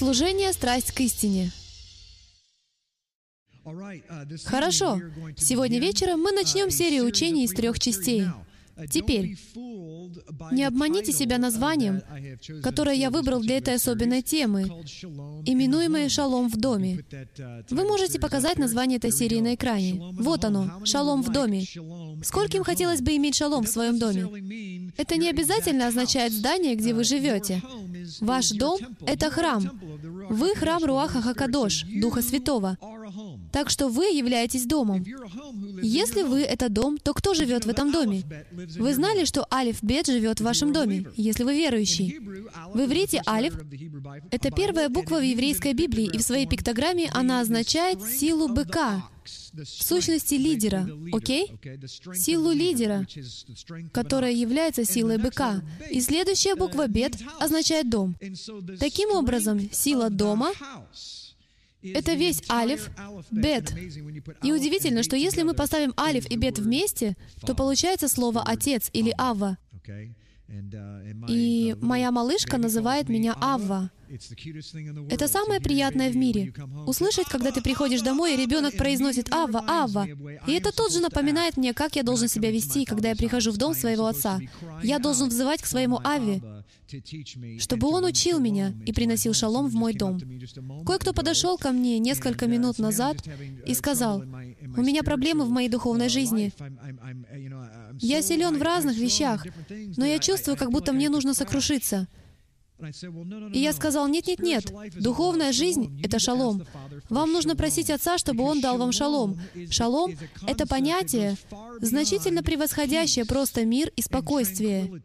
Служение «Страсть к истине». Хорошо. Сегодня вечером мы начнем серию учений из трех частей. Теперь, не обманите себя названием, которое я выбрал для этой особенной темы, именуемое «Шалом в доме». Вы можете показать название этой серии на экране. Вот оно, «Шалом в доме». Скольким хотелось бы иметь шалом в своем доме? Это не обязательно означает здание, где вы живете. Ваш дом — это храм. Вы — храм Руаха Хакадош, Духа Святого. Так что вы являетесь домом. Если вы — это дом, то кто живет в этом доме? Вы знали, что Алиф Бет живет в вашем доме, если вы верующий. В иврите Алиф — это первая буква в еврейской Библии, и в своей пиктограмме она означает силу быка, в сущности лидера, окей? Силу лидера, которая является силой быка. И следующая буква «бет» означает «дом». Таким образом, сила дома это весь алиф, бет. И удивительно, что если мы поставим алиф и бет вместе, то получается слово «отец» или «авва». И моя малышка называет меня Авва. Это самое приятное в мире. Услышать, когда ты приходишь домой, и ребенок произносит «Авва, Авва». И это тут же напоминает мне, как я должен себя вести, когда я прихожу в дом своего отца. Я должен взывать к своему Аве, чтобы он учил меня и приносил шалом в мой дом. Кое-кто подошел ко мне несколько минут назад и сказал, «У меня проблемы в моей духовной жизни. Я силен в разных вещах, но я чувствую, как будто мне нужно сокрушиться». И я сказал, нет-нет-нет, духовная жизнь — это шалом. Вам нужно просить Отца, чтобы Он дал вам шалом. Шалом — это понятие, значительно превосходящее просто мир и спокойствие.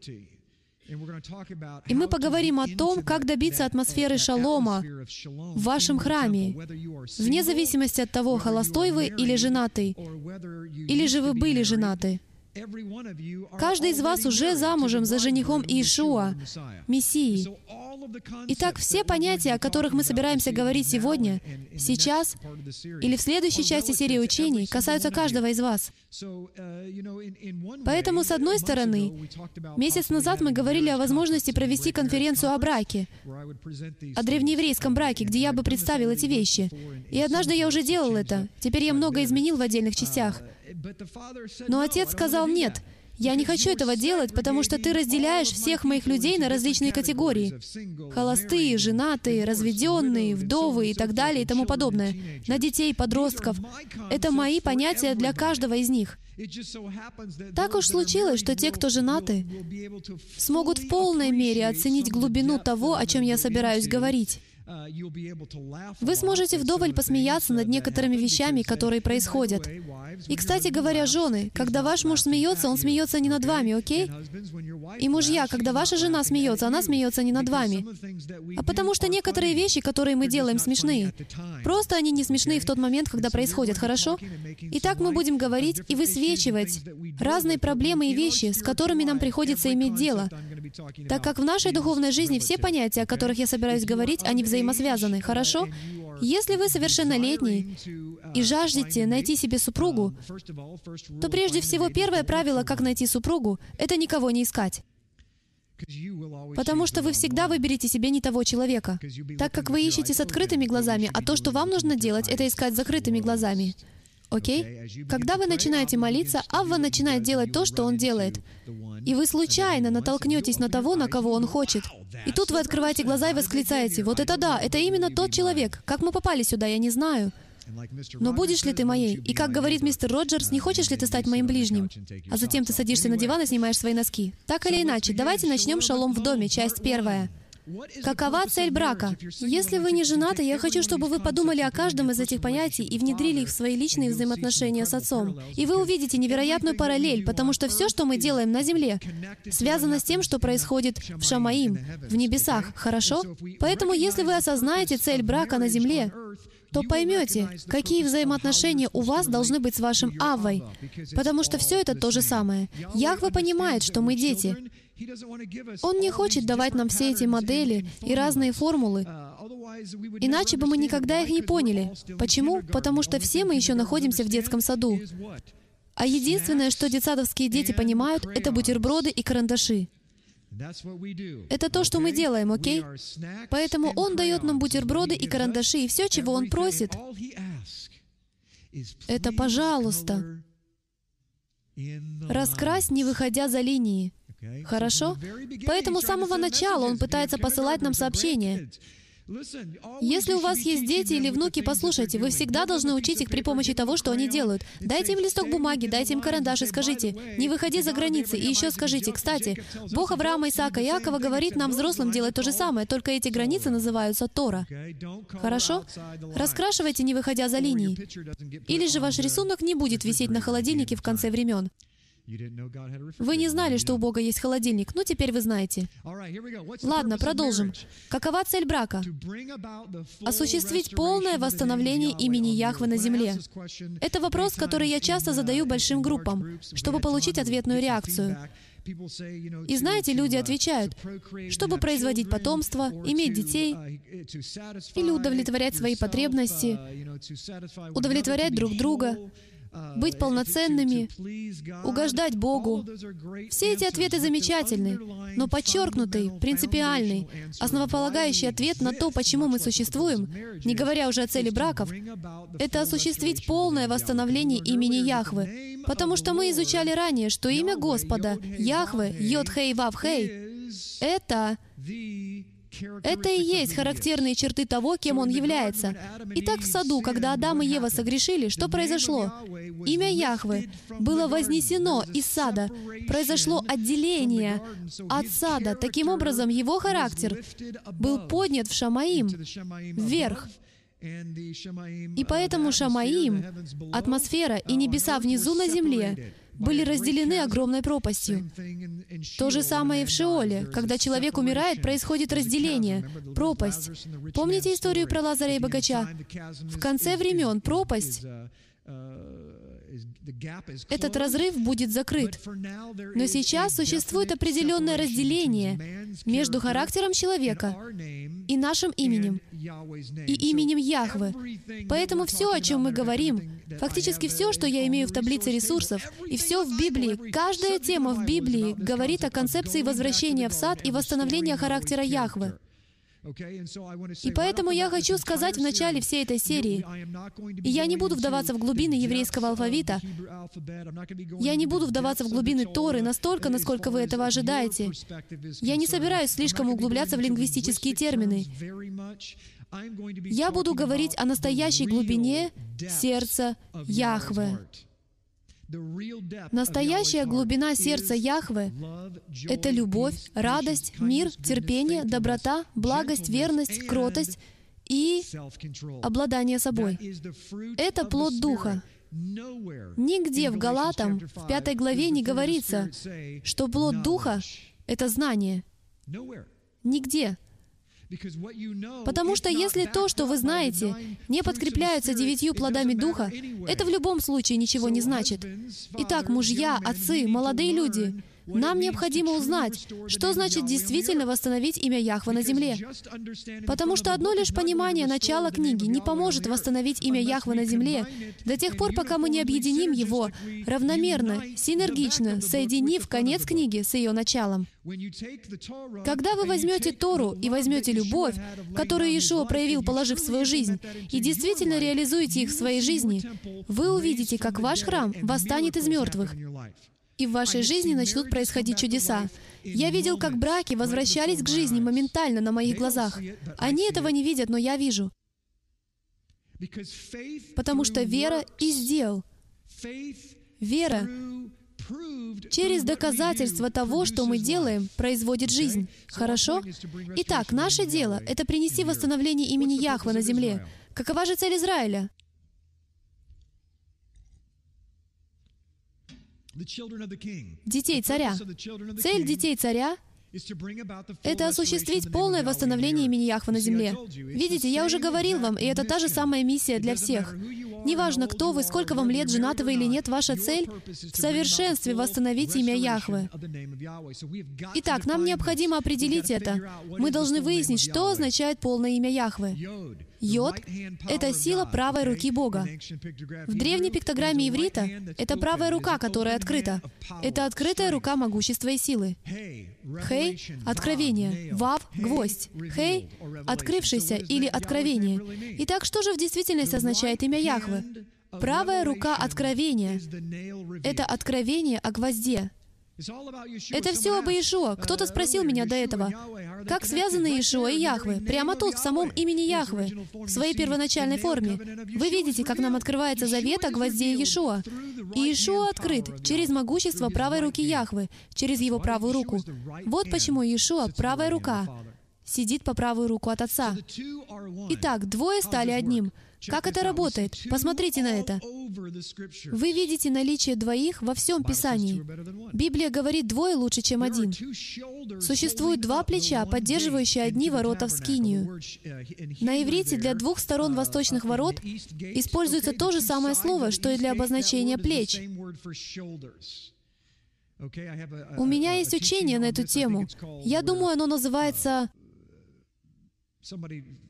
И мы поговорим о том, как добиться атмосферы шалома в вашем храме, вне зависимости от того, холостой вы или женатый, или же вы были женаты. Каждый из вас уже замужем за женихом Иешуа, Мессией. Итак, все понятия, о которых мы собираемся говорить сегодня, сейчас или в следующей части серии учений, касаются каждого из вас. Поэтому, с одной стороны, месяц назад мы говорили о возможности провести конференцию о браке, о древнееврейском браке, где я бы представил эти вещи. И однажды я уже делал это. Теперь я много изменил в отдельных частях. Но отец сказал, нет, я не хочу этого делать, потому что ты разделяешь всех моих людей на различные категории. Холостые, женатые, разведенные, вдовы и так далее и тому подобное. На детей, подростков. Это мои понятия для каждого из них. Так уж случилось, что те, кто женаты, смогут в полной мере оценить глубину того, о чем я собираюсь говорить. Вы сможете вдоволь посмеяться над некоторыми вещами, которые происходят. И, кстати говоря, жены, когда ваш муж смеется, он смеется не над вами, окей? И мужья, когда ваша жена смеется, она смеется не над вами. А потому что некоторые вещи, которые мы делаем, смешные. Просто они не смешные в тот момент, когда происходят, хорошо? Итак, мы будем говорить и высвечивать разные проблемы и вещи, с которыми нам приходится иметь дело, так как в нашей духовной жизни все понятия, о которых я собираюсь говорить, они взаимодействуют взаимосвязаны, хорошо? Если вы совершеннолетний и жаждете найти себе супругу, то прежде всего первое правило, как найти супругу, это никого не искать. Потому что вы всегда выберете себе не того человека, так как вы ищете с открытыми глазами, а то, что вам нужно делать, это искать с закрытыми глазами. Окей? Когда вы начинаете молиться, Авва начинает делать то, что он делает. И вы случайно натолкнетесь на того, на кого он хочет. И тут вы открываете глаза и восклицаете, «Вот это да, это именно тот человек. Как мы попали сюда, я не знаю». Но будешь ли ты моей? И как говорит мистер Роджерс, не хочешь ли ты стать моим ближним? А затем ты садишься на диван и снимаешь свои носки. Так или иначе, давайте начнем «Шалом в доме», часть первая. Какова цель брака? Если вы не женаты, я хочу, чтобы вы подумали о каждом из этих понятий и внедрили их в свои личные взаимоотношения с Отцом. И вы увидите невероятную параллель, потому что все, что мы делаем на земле, связано с тем, что происходит в Шамаим, в небесах, хорошо? Поэтому, если вы осознаете цель брака на земле, то поймете, какие взаимоотношения у вас должны быть с вашим Авой, потому что все это то же самое. Яхва понимает, что мы дети, он не хочет давать нам все эти модели и разные формулы, иначе бы мы никогда их не поняли. Почему? Потому что все мы еще находимся в детском саду. А единственное, что детсадовские дети понимают, это бутерброды и карандаши. Это то, что мы делаем, окей? Поэтому Он дает нам бутерброды и карандаши, и все, чего Он просит, это, пожалуйста, раскрась, не выходя за линии. Хорошо? Поэтому с самого начала Он пытается посылать нам сообщения. Если у вас есть дети или внуки, послушайте, вы всегда должны учить их при помощи того, что они делают. Дайте им листок бумаги, дайте им карандаш и скажите, не выходи за границы. И еще скажите, кстати, Бог Авраама, Исаака и Иакова говорит нам, взрослым, делать то же самое, только эти границы называются Тора. Хорошо? Раскрашивайте, не выходя за линии. Или же ваш рисунок не будет висеть на холодильнике в конце времен. Вы не знали, что у Бога есть холодильник, ну теперь вы знаете. Ладно, продолжим. Какова цель брака? Осуществить полное восстановление имени Яхвы на земле. Это вопрос, который я часто задаю большим группам, чтобы получить ответную реакцию. И знаете, люди отвечают, чтобы производить потомство, иметь детей или удовлетворять свои потребности, удовлетворять друг друга, быть полноценными, угождать Богу. Все эти ответы замечательны, но подчеркнутый, принципиальный, основополагающий ответ на то, почему мы существуем, не говоря уже о цели браков, это осуществить полное восстановление имени Яхвы. Потому что мы изучали ранее, что имя Господа, Яхвы, Йод-Хей, Вав-Хей, это это и есть характерные черты того, кем он является. Итак, в саду, когда Адам и Ева согрешили, что произошло? Имя Яхвы было вознесено из сада. Произошло отделение от сада. Таким образом, его характер был поднят в Шамаим, вверх. И поэтому Шамаим, атмосфера и небеса внизу на земле, были разделены огромной пропастью. То же самое и в Шеоле. Когда человек умирает, происходит разделение, пропасть. Помните историю про Лазаря и богача? В конце времен пропасть этот разрыв будет закрыт. Но сейчас существует определенное разделение между характером человека и нашим именем, и именем Яхвы. Поэтому все, о чем мы говорим, фактически все, что я имею в таблице ресурсов, и все в Библии, каждая тема в Библии говорит о концепции возвращения в сад и восстановления характера Яхвы. И поэтому я хочу сказать в начале всей этой серии, и я не буду вдаваться в глубины еврейского алфавита, я не буду вдаваться в глубины Торы настолько, насколько вы этого ожидаете. Я не собираюсь слишком углубляться в лингвистические термины. Я буду говорить о настоящей глубине сердца Яхве. Настоящая глубина сердца Яхвы — это любовь, радость, мир, терпение, доброта, благость, верность, кротость и обладание собой. Это плод Духа. Нигде в Галатам, в пятой главе не говорится, что плод Духа — это знание. Нигде. Потому что если то, что вы знаете, не подкрепляется девятью плодами Духа, это в любом случае ничего не значит. Итак, мужья, отцы, молодые люди — нам необходимо узнать, что значит действительно восстановить имя Яхва на земле. Потому что одно лишь понимание начала книги не поможет восстановить имя Яхва на земле до тех пор, пока мы не объединим его равномерно, синергично, соединив конец книги с ее началом. Когда вы возьмете Тору и возьмете любовь, которую Иешуа проявил, положив свою жизнь, и действительно реализуете их в своей жизни, вы увидите, как ваш храм восстанет из мертвых, и в вашей жизни начнут происходить чудеса. Я видел, как браки возвращались к жизни моментально на моих глазах. Они этого не видят, но я вижу. Потому что вера и сделал. Вера через доказательство того, что мы делаем, производит жизнь. Хорошо? Итак, наше дело — это принести восстановление имени Яхвы на земле. Какова же цель Израиля? Детей царя. Цель детей царя это осуществить полное восстановление имени Яхва на земле. Видите, я уже говорил вам, и это та же самая миссия для всех. Неважно, кто вы, сколько вам лет, женаты вы или нет, ваша цель — в совершенстве восстановить имя Яхвы. Итак, нам необходимо определить это. Мы должны выяснить, что означает полное имя Яхвы. Йод — это сила правой руки Бога. В древней пиктограмме иврита это правая рука, которая открыта. Это открытая рука могущества и силы. Хей — откровение. Вав — гвоздь. Хей — открывшийся или откровение. Итак, что же в действительности означает имя Яхвы? Правая рука откровения — это откровение о гвозде. Это все об Иешуа. Кто-то спросил меня до этого, как связаны Иешуа и Яхве? Прямо тут, в самом имени Яхве, в своей первоначальной форме. Вы видите, как нам открывается завет о гвозде Иешуа. И Иешуа открыт через могущество правой руки Яхвы, через его правую руку. Вот почему Иешуа — правая рука, сидит по правую руку от Отца. Итак, двое стали одним — как это работает? Посмотрите на это. Вы видите наличие двоих во всем Писании. Библия говорит, двое лучше, чем один. Существует два плеча, поддерживающие одни ворота в скинию. На иврите для двух сторон восточных ворот используется то же самое слово, что и для обозначения плеч. У меня есть учение на эту тему. Я думаю, оно называется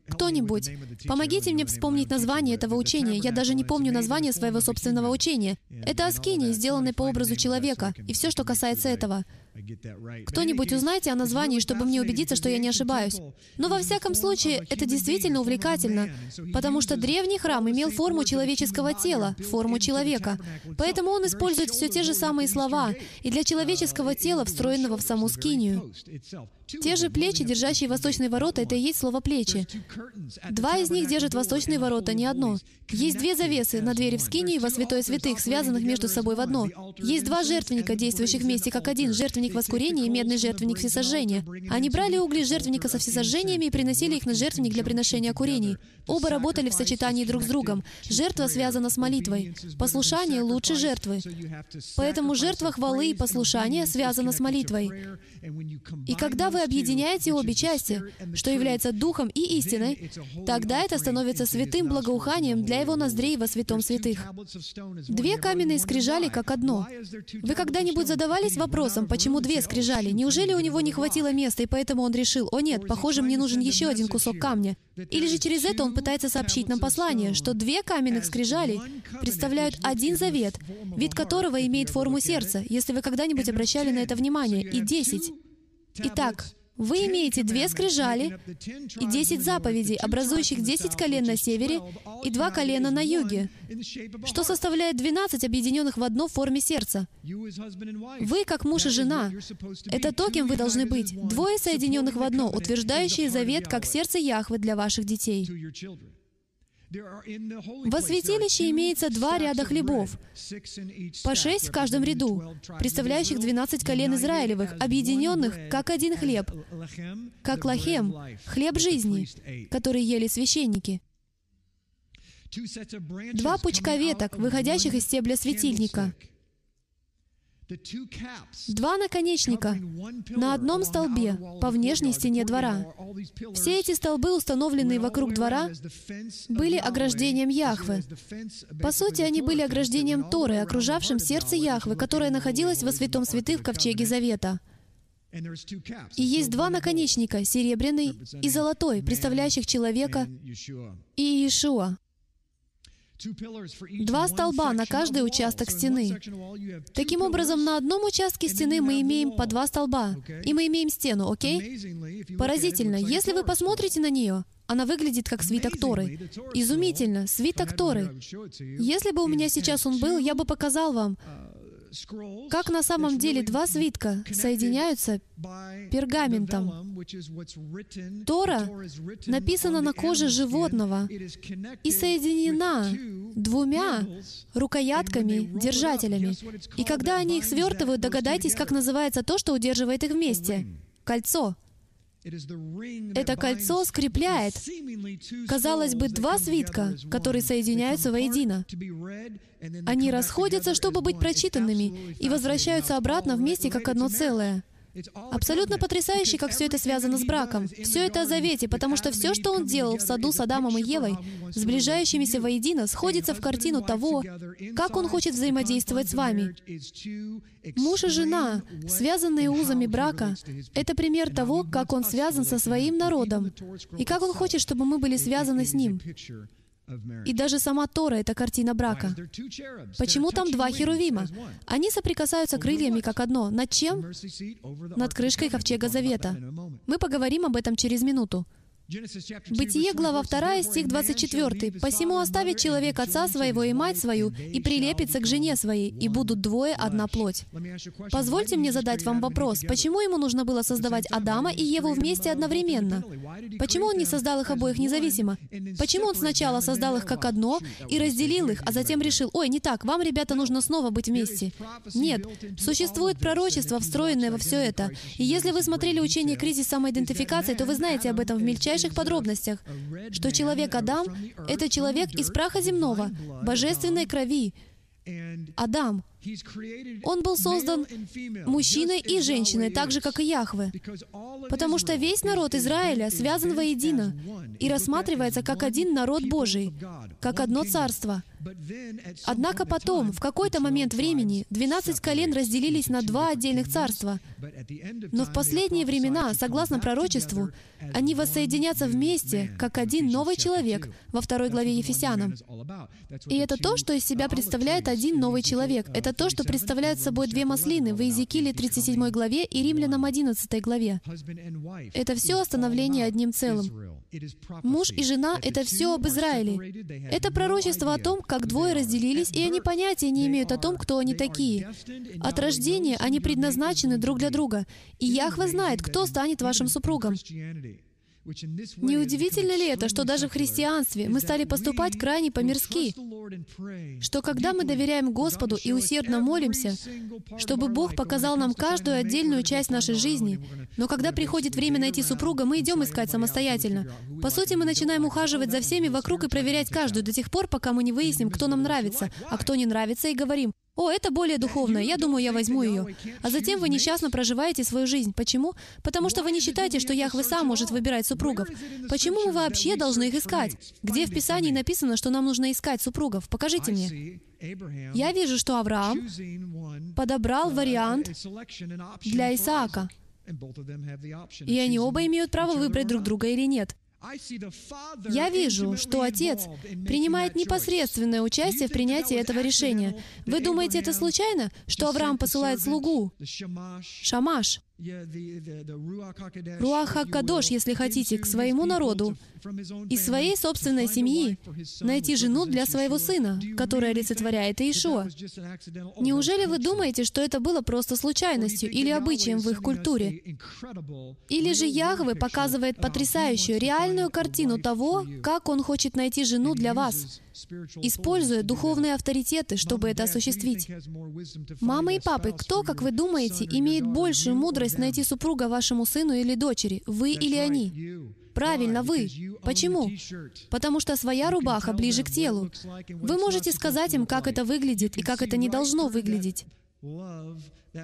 кто-нибудь, помогите мне вспомнить название этого учения. Я даже не помню название своего собственного учения. Это Аскини, сделанный по образу человека, и все, что касается этого. Кто-нибудь узнайте о названии, чтобы мне убедиться, что я не ошибаюсь. Но во всяком случае, это действительно увлекательно, потому что древний храм имел форму человеческого тела, форму человека. Поэтому он использует все те же самые слова и для человеческого тела, встроенного в саму скинию. Те же плечи, держащие восточные ворота, это и есть слово «плечи». Два из них держат восточные ворота, не одно. Есть две завесы на двери в скинии во святой святых, связанных между собой в одно. Есть два жертвенника, действующих вместе как один, жертвенник воскурения и медный жертвенник всесожжения. Они брали угли жертвенника со всесожжениями и приносили их на жертвенник для приношения курений. Оба работали в сочетании друг с другом. Жертва связана с молитвой. Послушание лучше жертвы. Поэтому жертва хвалы и послушания связана с молитвой. И когда вы объединяете обе части, что является духом и истиной, тогда это становится святым благоуханием для его ноздрей во святом святых. Две каменные скрижали как одно. Вы когда-нибудь задавались вопросом, почему две скрижали? Неужели у него не хватило места, и поэтому он решил, «О нет, похоже, мне нужен еще один кусок камня». Или же через это он пытается сообщить нам послание, что две каменных скрижали представляют один завет, вид которого имеет форму сердца, если вы когда-нибудь обращали на это внимание, и десять. Итак, вы имеете две скрижали и десять заповедей, образующих десять колен на севере и два колена на юге, что составляет двенадцать объединенных в одно в форме сердца. Вы, как муж и жена, это то, кем вы должны быть, двое соединенных в одно, утверждающие завет как сердце Яхвы для ваших детей. Во святилище имеется два ряда хлебов, по шесть в каждом ряду, представляющих двенадцать колен Израилевых, объединенных как один хлеб, как лахем, хлеб жизни, который ели священники. Два пучка веток, выходящих из стебля светильника — Два наконечника на одном столбе по внешней стене двора. Все эти столбы, установленные вокруг двора, были ограждением Яхвы. По сути, они были ограждением Торы, окружавшим сердце Яхвы, которое находилось во Святом Святых в Ковчеге Завета. И есть два наконечника, серебряный и золотой, представляющих человека и Иешуа. Два столба на каждый участок стены. Таким образом, на одном участке стены мы имеем по два столба, и мы имеем стену, окей? Поразительно. Если вы посмотрите на нее, она выглядит как свиток Торы. Изумительно, свиток Торы. Если бы у меня сейчас он был, я бы показал вам, как на самом деле два свитка соединяются пергаментом. Тора написана на коже животного и соединена двумя рукоятками, держателями. И когда они их свертывают, догадайтесь, как называется то, что удерживает их вместе. Кольцо. Это кольцо скрепляет, казалось бы, два свитка, которые соединяются воедино. Они расходятся, чтобы быть прочитанными, и возвращаются обратно вместе как одно целое. Абсолютно потрясающе, как все это связано с браком. Все это о завете, потому что все, что он делал в саду с Адамом и Евой, сближающимися воедино, сходится в картину того, как он хочет взаимодействовать с вами. Муж и жена, связанные узами брака, это пример того, как он связан со своим народом, и как он хочет, чтобы мы были связаны с ним. И даже сама Тора — это картина брака. Почему там два херувима? Они соприкасаются крыльями как одно. Над чем? Над крышкой Ковчега Завета. Мы поговорим об этом через минуту. Бытие, глава 2, стих 24. «Посему оставит человек отца своего и мать свою, и прилепится к жене своей, и будут двое одна плоть». Позвольте мне задать вам вопрос. Почему ему нужно было создавать Адама и Еву вместе одновременно? Почему он не создал их обоих независимо? Почему он сначала создал их как одно и разделил их, а затем решил, «Ой, не так, вам, ребята, нужно снова быть вместе». Нет, существует пророчество, встроенное во все это. И если вы смотрели учение «Кризис самоидентификации», то вы знаете об этом в мельчайшем мельчайших подробностях, что человек Адам — это человек из праха земного, божественной крови. Адам. Он был создан мужчиной и женщиной, так же, как и Яхве. Потому что весь народ Израиля связан воедино и рассматривается как один народ Божий, как одно царство — Однако потом, в какой-то момент времени, 12 колен разделились на два отдельных царства. Но в последние времена, согласно пророчеству, они воссоединятся вместе, как один новый человек во второй главе Ефесянам. И это то, что из себя представляет один новый человек. Это то, что представляет собой две маслины в Иезекииле 37 главе и Римлянам 11 главе. Это все остановление одним целым. Муж и жена — это все об Израиле. Это пророчество о том, как двое разделились, и они понятия не имеют о том, кто они такие. От рождения они предназначены друг для друга, и Яхва знает, кто станет вашим супругом. Неудивительно ли это, что даже в христианстве мы стали поступать крайне по-мирски? Что когда мы доверяем Господу и усердно молимся, чтобы Бог показал нам каждую отдельную часть нашей жизни, но когда приходит время найти супруга, мы идем искать самостоятельно. По сути, мы начинаем ухаживать за всеми вокруг и проверять каждую до тех пор, пока мы не выясним, кто нам нравится, а кто не нравится, и говорим, «О, это более духовное, я думаю, я возьму ее». А затем вы несчастно проживаете свою жизнь. Почему? Потому что вы не считаете, что Яхве сам может выбирать супругов. Почему мы вообще должны их искать? Где в Писании написано, что нам нужно искать супругов? Покажите мне. Я вижу, что Авраам подобрал вариант для Исаака. И они оба имеют право выбрать друг друга или нет. Я вижу, что Отец принимает непосредственное участие в принятии этого решения. Вы думаете, это случайно, что Авраам посылает слугу, Шамаш, Руах Хакадош, если хотите, к своему народу, из своей собственной семьи найти жену для своего сына, которая олицетворяет Иешуа. Неужели вы думаете, что это было просто случайностью или обычаем в их культуре? Или же Яхве показывает потрясающую, реальную картину того, как Он хочет найти жену для вас, используя духовные авторитеты, чтобы это осуществить. Мамы и папы, кто, как вы думаете, имеет большую мудрость найти супруга вашему сыну или дочери, вы или они? Правильно, вы. Почему? Потому что своя рубаха ближе к телу. Вы можете сказать им, как это выглядит и как это не должно выглядеть.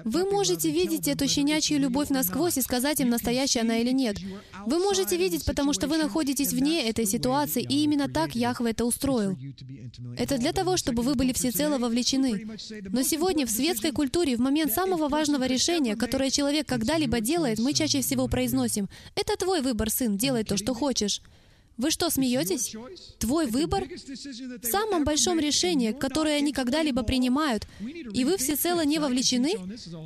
Вы можете видеть эту щенячью любовь насквозь и сказать им, настоящая она или нет. Вы можете видеть, потому что вы находитесь вне этой ситуации, и именно так Яхве это устроил. Это для того, чтобы вы были всецело вовлечены. Но сегодня в светской культуре, в момент самого важного решения, которое человек когда-либо делает, мы чаще всего произносим «Это твой выбор, сын, делай то, что хочешь». Вы что, смеетесь? Твой выбор в самом большом решении, которое они когда-либо принимают, и вы всецело не вовлечены?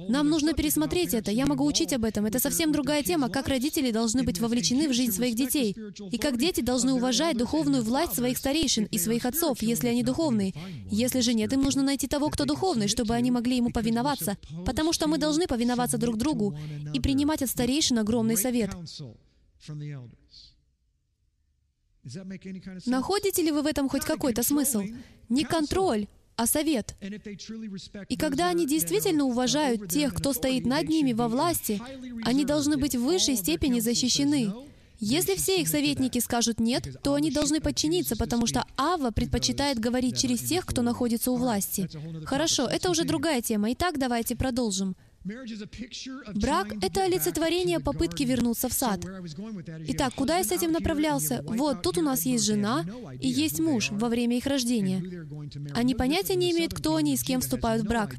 Нам нужно пересмотреть это. Я могу учить об этом. Это совсем другая тема, как родители должны быть вовлечены в жизнь своих детей, и как дети должны уважать духовную власть своих старейшин и своих отцов, если они духовные. Если же нет, им нужно найти того, кто духовный, чтобы они могли ему повиноваться, потому что мы должны повиноваться друг другу и принимать от старейшин огромный совет. Находите ли вы в этом хоть какой-то смысл? Не контроль, а совет. И когда они действительно уважают тех, кто стоит над ними во власти, они должны быть в высшей степени защищены. Если все их советники скажут «нет», то они должны подчиниться, потому что Ава предпочитает говорить через тех, кто находится у власти. Хорошо, это уже другая тема. Итак, давайте продолжим. Брак — это олицетворение попытки вернуться в сад. Итак, куда я с этим направлялся? Вот, тут у нас есть жена и есть муж во время их рождения. Они понятия не имеют, кто они и с кем вступают в брак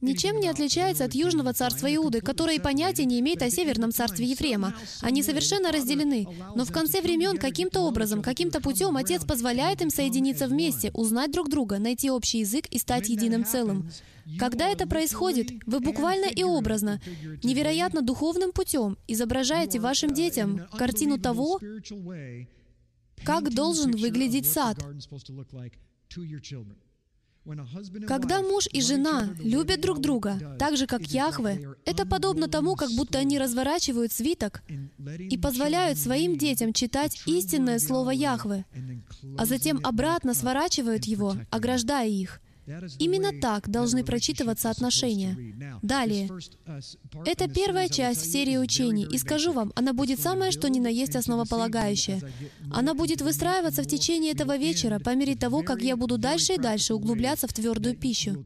ничем не отличается от Южного царства Иуды, которое и понятия не имеет о Северном царстве Ефрема. Они совершенно разделены. Но в конце времен каким-то образом, каким-то путем Отец позволяет им соединиться вместе, узнать друг друга, найти общий язык и стать единым целым. Когда это происходит, вы буквально и образно, невероятно духовным путем изображаете вашим детям картину того, как должен выглядеть сад. Когда муж и жена любят друг друга, так же как Яхве, это подобно тому, как будто они разворачивают свиток и позволяют своим детям читать истинное слово Яхве, а затем обратно сворачивают его, ограждая их. Именно так должны прочитываться отношения. Далее. Это первая часть в серии учений, и скажу вам, она будет самое что ни на есть основополагающая. Она будет выстраиваться в течение этого вечера по мере того, как я буду дальше и дальше углубляться в твердую пищу.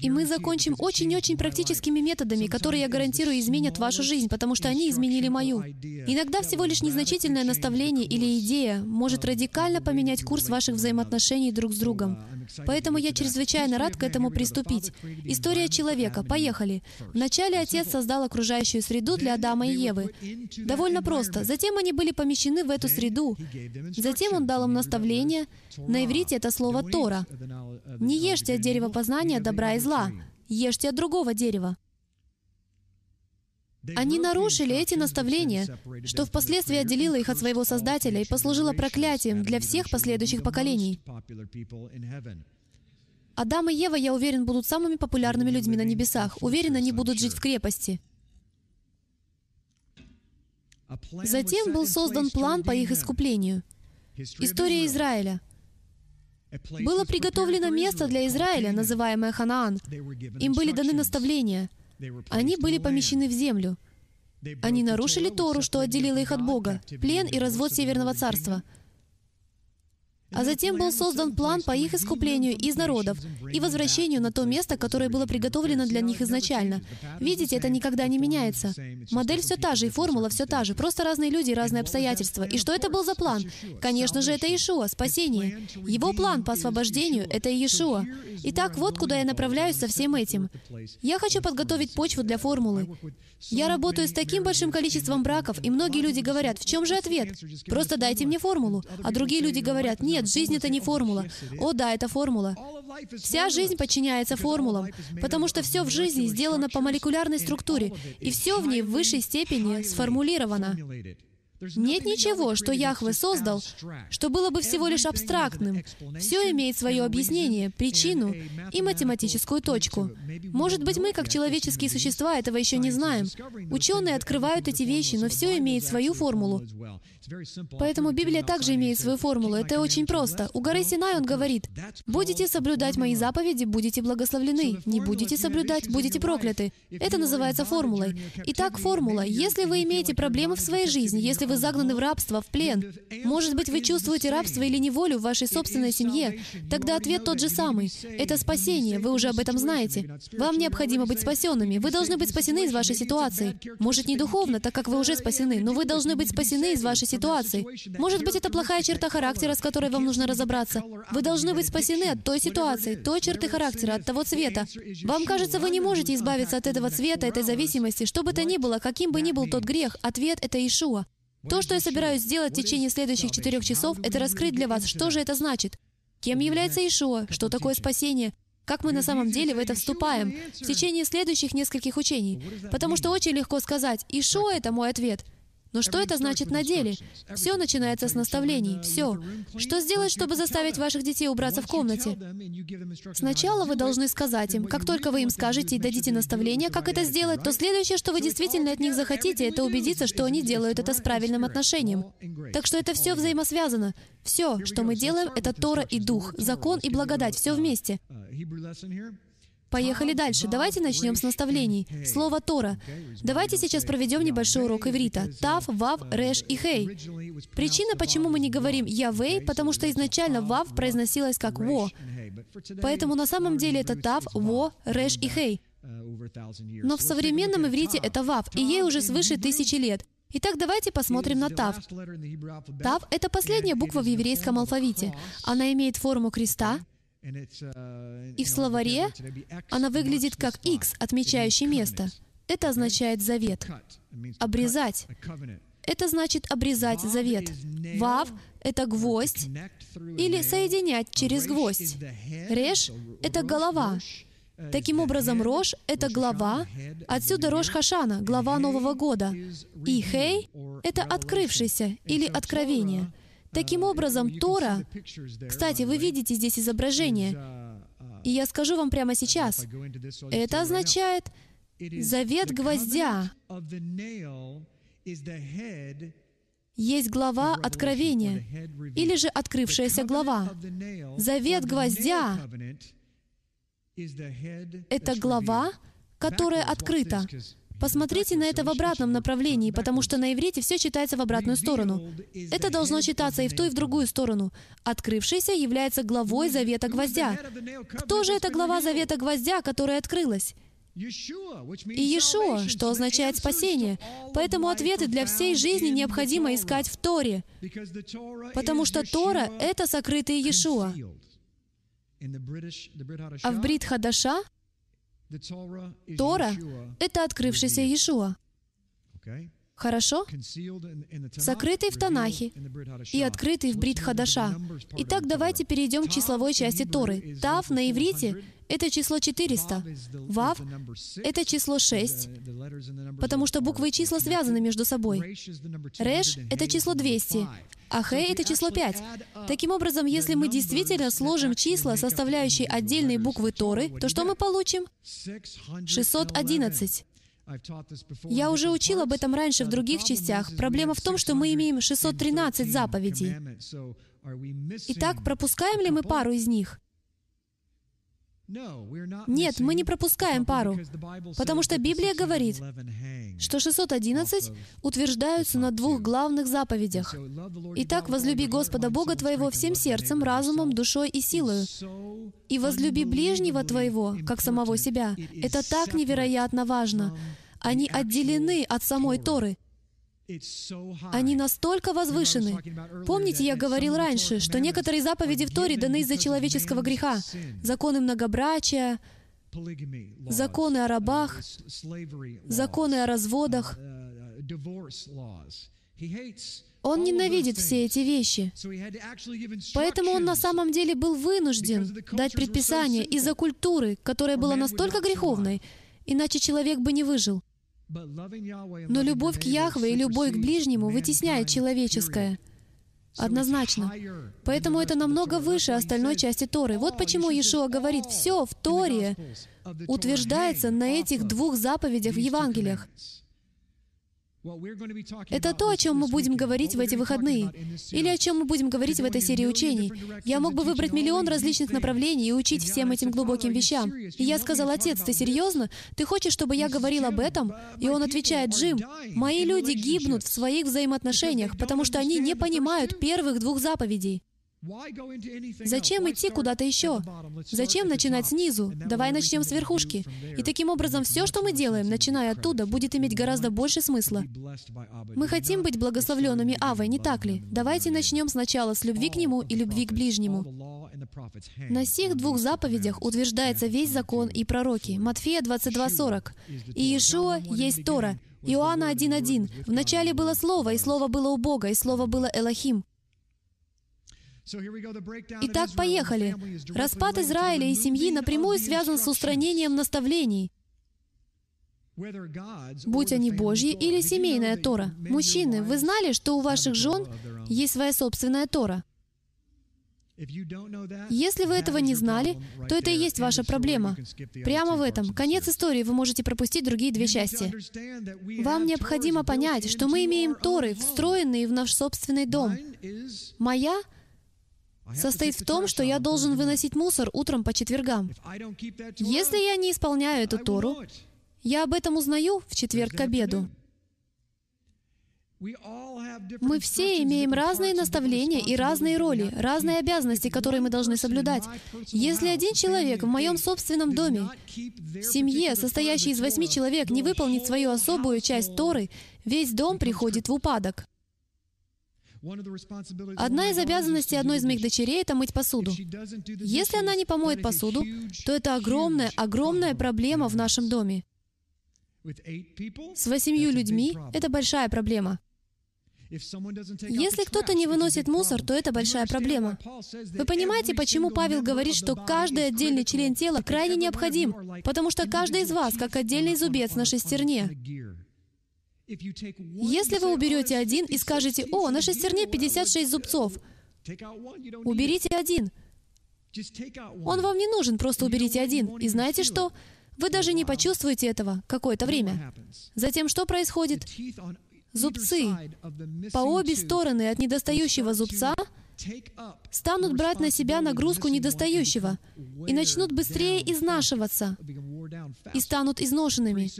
И мы закончим очень-очень практическими методами, которые, я гарантирую, изменят вашу жизнь, потому что они изменили мою. Иногда всего лишь незначительное наставление или идея может радикально поменять курс ваших взаимоотношений друг с другом. Поэтому я чрезвычайно рад к этому приступить. История человека. Поехали. Вначале Отец создал окружающую среду для Адама и Евы. Довольно просто. Затем они были помещены в эту среду. Затем Он дал им наставление. На иврите это слово «тора». «Не ешьте от дерева познания добра и зла. Ешьте от другого дерева». Они нарушили эти наставления, что впоследствии отделило их от своего Создателя и послужило проклятием для всех последующих поколений. Адам и Ева, я уверен, будут самыми популярными людьми на небесах. Уверен, они будут жить в крепости. Затем был создан план по их искуплению. История Израиля. Было приготовлено место для Израиля, называемое Ханаан. Им были даны наставления — они были помещены в землю. Они нарушили Тору, что отделило их от Бога, плен и развод Северного Царства — а затем был создан план по их искуплению из народов и возвращению на то место, которое было приготовлено для них изначально. Видите, это никогда не меняется. Модель все та же, и формула все та же, просто разные люди и разные обстоятельства. И что это был за план? Конечно же, это Иешуа, спасение. Его план по освобождению — это Иешуа. Итак, вот куда я направляюсь со всем этим. Я хочу подготовить почву для формулы. Я работаю с таким большим количеством браков, и многие люди говорят, в чем же ответ? Просто дайте мне формулу. А другие люди говорят, нет, жизнь — это не формула. О да, это формула. Вся жизнь подчиняется формулам, потому что все в жизни сделано по молекулярной структуре, и все в ней в высшей степени сформулировано. Нет ничего, что Яхве создал, что было бы всего лишь абстрактным. Все имеет свое объяснение, причину и математическую точку. Может быть, мы, как человеческие существа, этого еще не знаем. Ученые открывают эти вещи, но все имеет свою формулу. Поэтому Библия также имеет свою формулу. Это очень просто. У горы Синай он говорит, «Будете соблюдать мои заповеди, будете благословлены. Не будете соблюдать, будете прокляты». Это называется формулой. Итак, формула. Если вы имеете проблемы в своей жизни, если вы загнаны в рабство, в плен, может быть, вы чувствуете рабство или неволю в вашей собственной семье, тогда ответ тот же самый. Это спасение, вы уже об этом знаете. Вам необходимо быть спасенными. Вы должны быть спасены из вашей ситуации. Может, не духовно, так как вы уже спасены, но вы должны быть спасены из вашей ситуации. Может быть, это плохая черта характера, с которой вам нужно разобраться. Вы должны быть спасены от той ситуации, той черты характера, от того цвета. Вам кажется, вы не можете избавиться от этого цвета, этой зависимости, что бы то ни было, каким бы ни был тот грех, ответ — это Ишуа. То, что я собираюсь сделать в течение следующих четырех часов, это раскрыть для вас, что же это значит. Кем является Ишуа? Что такое спасение? Как мы на самом деле в это вступаем в течение следующих нескольких учений? Потому что очень легко сказать, Ишуа — это мой ответ. Но что это значит на деле? Все начинается с наставлений. Все. Что сделать, чтобы заставить ваших детей убраться в комнате? Сначала вы должны сказать им, как только вы им скажете и дадите наставления, как это сделать, то следующее, что вы действительно от них захотите, это убедиться, что они делают это с правильным отношением. Так что это все взаимосвязано. Все, что мы делаем, это Тора и Дух, закон и благодать, все вместе. Поехали дальше. Давайте начнем с наставлений. Слово Тора. Давайте сейчас проведем небольшой урок иврита. Тав, Вав, Реш и Хей. Причина, почему мы не говорим Явей, потому что изначально Вав произносилось как Во. Поэтому на самом деле это Тав, Во, Реш и Хей. Но в современном иврите это «вав», и ей уже свыше тысячи лет. Итак, давайте посмотрим на Тав. Тав — это последняя буква в еврейском алфавите. Она имеет форму креста, и в словаре она выглядит как X, отмечающий место. Это означает завет. Обрезать. Это значит обрезать завет. Вав — это гвоздь или соединять через гвоздь. Реш — это голова. Таким образом, Рош — это глава, отсюда Рош Хашана, глава Нового года. И Хей — это открывшийся или откровение. Таким образом, Тора... Кстати, вы видите здесь изображение. И я скажу вам прямо сейчас. Это означает завет гвоздя. Есть глава откровения, или же открывшаяся глава. Завет гвоздя — это глава, которая открыта. Посмотрите на это в обратном направлении, потому что на иврите все читается в обратную сторону. Это должно читаться и в ту, и в другую сторону. Открывшийся является главой Завета Гвоздя. Кто же эта глава Завета Гвоздя, которая открылась? И Иешуа, что означает спасение. Поэтому ответы для всей жизни необходимо искать в Торе, потому что Тора — это сокрытый Иешуа. А в Брит Хадаша Тора — это открывшийся Иешуа. Хорошо? Сокрытый в Танахе и открытый в Брит Хадаша. Итак, давайте перейдем к числовой части Торы. Тав на иврите — это число 400. Вав — это число 6, потому что буквы и числа связаны между собой. Реш — это число 200, а Хэ — это число 5. Таким образом, если мы действительно сложим числа, составляющие отдельные буквы Торы, то что мы получим? 611. Я уже учил об этом раньше в других частях. Проблема в том, что мы имеем 613 заповедей. Итак, пропускаем ли мы пару из них? Нет, мы не пропускаем пару, потому что Библия говорит, что 611 утверждаются на двух главных заповедях. Итак, возлюби Господа Бога твоего всем сердцем, разумом, душой и силою. И возлюби ближнего твоего, как самого себя. Это так невероятно важно. Они отделены от самой Торы. Они настолько возвышены. Помните, я говорил раньше, что некоторые заповеди в Торе даны из-за человеческого греха. Законы многобрачия, законы о рабах, законы о разводах. Он ненавидит все эти вещи. Поэтому он на самом деле был вынужден дать предписание из-за культуры, которая была настолько греховной, иначе человек бы не выжил. Но любовь к Яхве и любовь к ближнему вытесняет человеческое. Однозначно. Поэтому это намного выше остальной части Торы. Вот почему Иешуа говорит, все в Торе утверждается на этих двух заповедях в Евангелиях. Это то, о чем мы будем говорить в эти выходные, или о чем мы будем говорить в этой серии учений. Я мог бы выбрать миллион различных направлений и учить всем этим глубоким вещам. И я сказал, «Отец, ты серьезно? Ты хочешь, чтобы я говорил об этом?» И он отвечает, «Джим, мои люди гибнут в своих взаимоотношениях, потому что они не понимают первых двух заповедей». Зачем идти куда-то еще? Зачем начинать снизу? Давай начнем с верхушки. И таким образом все, что мы делаем, начиная оттуда, будет иметь гораздо больше смысла. Мы хотим быть благословленными Авой, не так ли? Давайте начнем сначала с любви к Нему и любви к ближнему. На сих двух заповедях утверждается весь закон и пророки. Матфея 22.40. И Иешуа есть Тора. Иоанна 1.1. В начале было Слово, и Слово было у Бога, и Слово было Элохим. Итак, поехали. Распад Израиля и семьи напрямую связан с устранением наставлений, будь они Божьи или семейная Тора. Мужчины, вы знали, что у ваших жен есть своя собственная Тора? Если вы этого не знали, то это и есть ваша проблема. Прямо в этом. Конец истории, вы можете пропустить другие две части. Вам необходимо понять, что мы имеем Торы, встроенные в наш собственный дом. Моя состоит в том, что я должен выносить мусор утром по четвергам. Если я не исполняю эту Тору, я об этом узнаю в четверг к обеду. Мы все имеем разные наставления и разные роли, разные обязанности, которые мы должны соблюдать. Если один человек в моем собственном доме, в семье, состоящей из восьми человек, не выполнит свою особую часть Торы, весь дом приходит в упадок. Одна из обязанностей одной из моих дочерей — это мыть посуду. Если она не помоет посуду, то это огромная, огромная проблема в нашем доме. С восемью людьми — это большая проблема. Если кто-то не выносит мусор, то это большая проблема. Вы понимаете, почему Павел говорит, что каждый отдельный член тела крайне необходим? Потому что каждый из вас, как отдельный зубец на шестерне. Если вы уберете один и скажете, «О, на шестерне 56 зубцов», уберите один. Он вам не нужен, просто уберите один. И знаете что? Вы даже не почувствуете этого какое-то время. Затем что происходит? Зубцы по обе стороны от недостающего зубца станут брать на себя нагрузку недостающего и начнут быстрее изнашиваться и станут изношенными.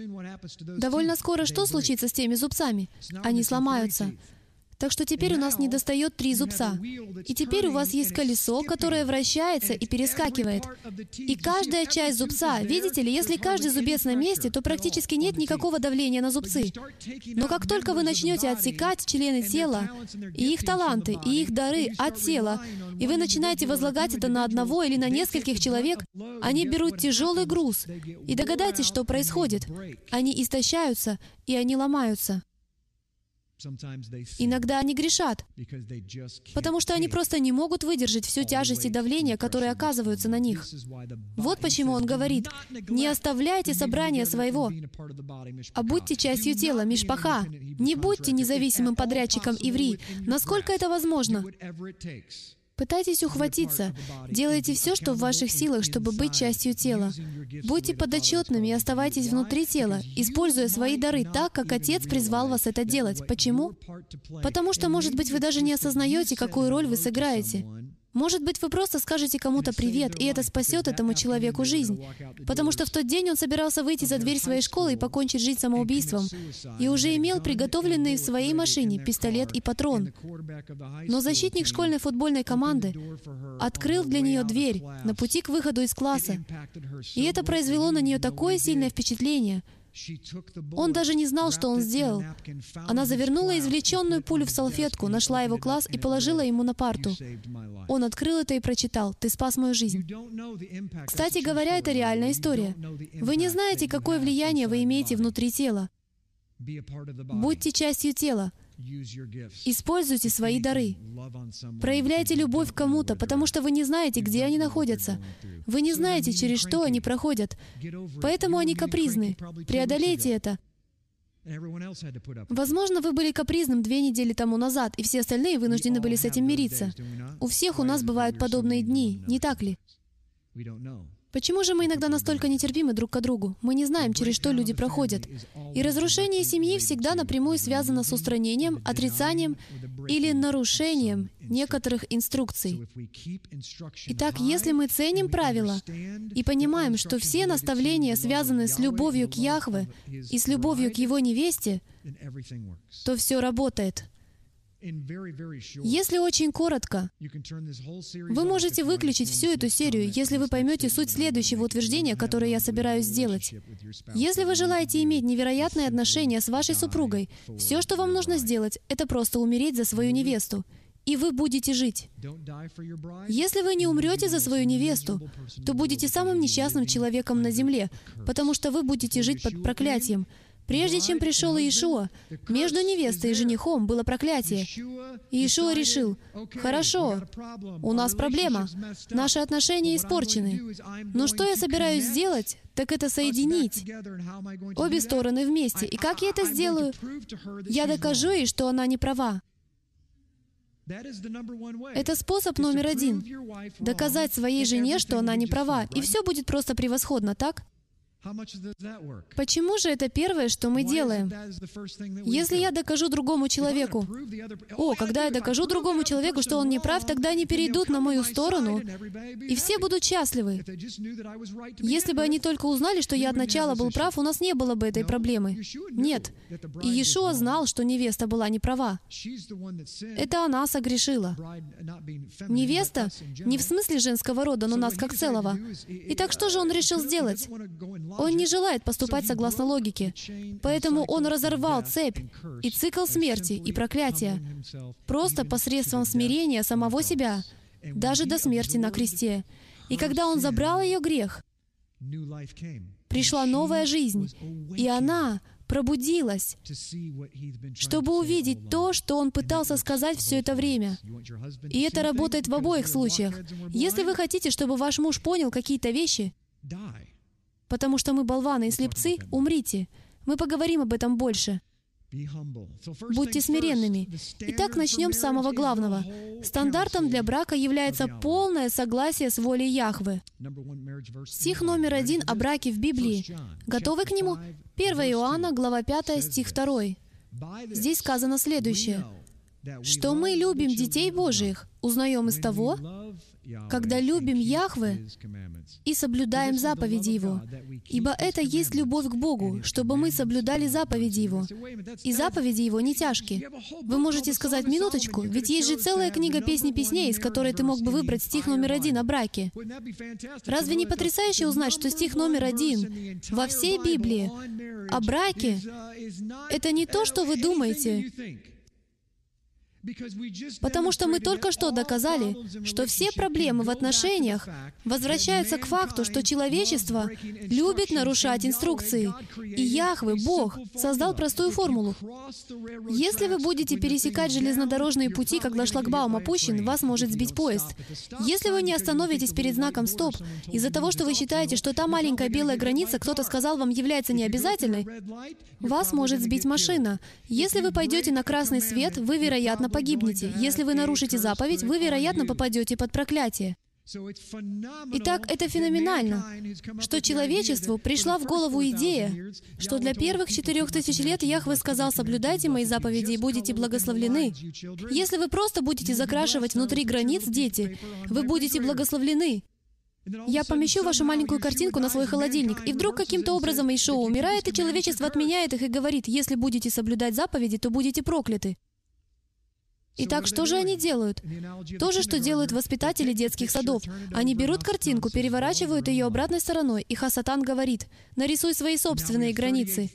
Довольно скоро что случится с теми зубцами? Они сломаются. Так что теперь у нас не достает три зубца. И теперь у вас есть колесо, которое вращается и перескакивает. И каждая часть зубца, видите ли, если каждый зубец на месте, то практически нет никакого давления на зубцы. Но как только вы начнете отсекать члены тела, и их таланты, и их дары от тела, и вы начинаете возлагать это на одного или на нескольких человек, они берут тяжелый груз. И догадайтесь, что происходит. Они истощаются, и они ломаются. Иногда они грешат, потому что они просто не могут выдержать всю тяжесть и давление, которые оказываются на них. Вот почему он говорит, «Не оставляйте собрания своего, а будьте частью тела, мишпаха. Не будьте независимым подрядчиком иври, насколько это возможно. Пытайтесь ухватиться. Делайте все, что в ваших силах, чтобы быть частью тела. Будьте подотчетными и оставайтесь внутри тела, используя свои дары так, как Отец призвал вас это делать. Почему? Потому что, может быть, вы даже не осознаете, какую роль вы сыграете. Может быть, вы просто скажете кому-то «привет», и это спасет этому человеку жизнь. Потому что в тот день он собирался выйти за дверь своей школы и покончить жизнь самоубийством, и уже имел приготовленные в своей машине пистолет и патрон. Но защитник школьной футбольной команды открыл для нее дверь на пути к выходу из класса. И это произвело на нее такое сильное впечатление — он даже не знал, что он сделал. Она завернула извлеченную пулю в салфетку, нашла его класс и положила ему на парту. Он открыл это и прочитал. «Ты спас мою жизнь». Кстати говоря, это реальная история. Вы не знаете, какое влияние вы имеете внутри тела. Будьте частью тела. Используйте свои дары. Проявляйте любовь к кому-то, потому что вы не знаете, где они находятся. Вы не знаете, через что они проходят. Поэтому они капризны. Преодолейте это. Возможно, вы были капризным две недели тому назад, и все остальные вынуждены были с этим мириться. У всех у нас бывают подобные дни, не так ли? Почему же мы иногда настолько нетерпимы друг к другу? Мы не знаем, через что люди проходят. И разрушение семьи всегда напрямую связано с устранением, отрицанием или нарушением некоторых инструкций. Итак, если мы ценим правила и понимаем, что все наставления связаны с любовью к Яхве и с любовью к Его невесте, то все работает. Если очень коротко, вы можете выключить всю эту серию, если вы поймете суть следующего утверждения, которое я собираюсь сделать. Если вы желаете иметь невероятные отношения с вашей супругой, все, что вам нужно сделать, это просто умереть за свою невесту и вы будете жить. Если вы не умрете за свою невесту, то будете самым несчастным человеком на земле, потому что вы будете жить под проклятием. Прежде чем пришел Иешуа, между невестой и женихом было проклятие. Иешуа решил, «Хорошо, у нас проблема, наши отношения испорчены. Но что я собираюсь сделать, так это соединить обе стороны вместе. И как я это сделаю? Я докажу ей, что она не права. Это способ номер один. Доказать своей жене, что она не права, и все будет просто превосходно, так? Почему же это первое, что мы делаем? Если я докажу другому человеку, о, когда я докажу другому человеку, что он не прав, тогда они перейдут на мою сторону, и все будут счастливы. Если бы они только узнали, что я от начала был прав, у нас не было бы этой проблемы. Нет. И Иешуа знал, что невеста была не права. Это она согрешила. Невеста не в смысле женского рода, но нас как целого. Итак, что же он решил сделать? Он не желает поступать согласно логике. Поэтому он разорвал цепь и цикл смерти и проклятия просто посредством смирения самого себя, даже до смерти на кресте. И когда он забрал ее грех, пришла новая жизнь, и она пробудилась, чтобы увидеть то, что он пытался сказать все это время. И это работает в обоих случаях. Если вы хотите, чтобы ваш муж понял какие-то вещи, потому что мы болваны и слепцы, умрите. Мы поговорим об этом больше. Будьте смиренными. Итак, начнем с самого главного. Стандартом для брака является полное согласие с волей Яхвы. Стих номер один о браке в Библии. Готовы к нему? 1 Иоанна, глава 5, стих 2. Здесь сказано следующее. «Что мы любим детей Божиих, узнаем из того, когда любим Яхве и соблюдаем заповеди Его. Ибо это есть любовь к Богу, чтобы мы соблюдали заповеди Его. И заповеди Его не тяжкие. Вы можете сказать, минуточку, ведь есть же целая книга песни песней, из которой ты мог бы выбрать стих номер один о браке. Разве не потрясающе узнать, что стих номер один во всей Библии о браке — это не то, что вы думаете, Потому что мы только что доказали, что все проблемы в отношениях возвращаются к факту, что человечество любит нарушать инструкции. И Яхве, Бог, создал простую формулу. Если вы будете пересекать железнодорожные пути, когда шлагбаум опущен, вас может сбить поезд. Если вы не остановитесь перед знаком «Стоп» из-за того, что вы считаете, что та маленькая белая граница, кто-то сказал вам, является необязательной, вас может сбить машина. Если вы пойдете на красный свет, вы, вероятно, погибнете. Если вы нарушите заповедь, вы, вероятно, попадете под проклятие. Итак, это феноменально, что человечеству пришла в голову идея, что для первых четырех тысяч лет Яхве сказал, соблюдайте мои заповеди и будете благословлены. Если вы просто будете закрашивать внутри границ, дети, вы будете благословлены. Я помещу вашу маленькую картинку на свой холодильник, и вдруг каким-то образом Ишоу умирает, и человечество отменяет их и говорит, если будете соблюдать заповеди, то будете прокляты. Итак, что же они делают? То же, что делают воспитатели детских садов. Они берут картинку, переворачивают ее обратной стороной, и Хасатан говорит, «Нарисуй свои собственные границы».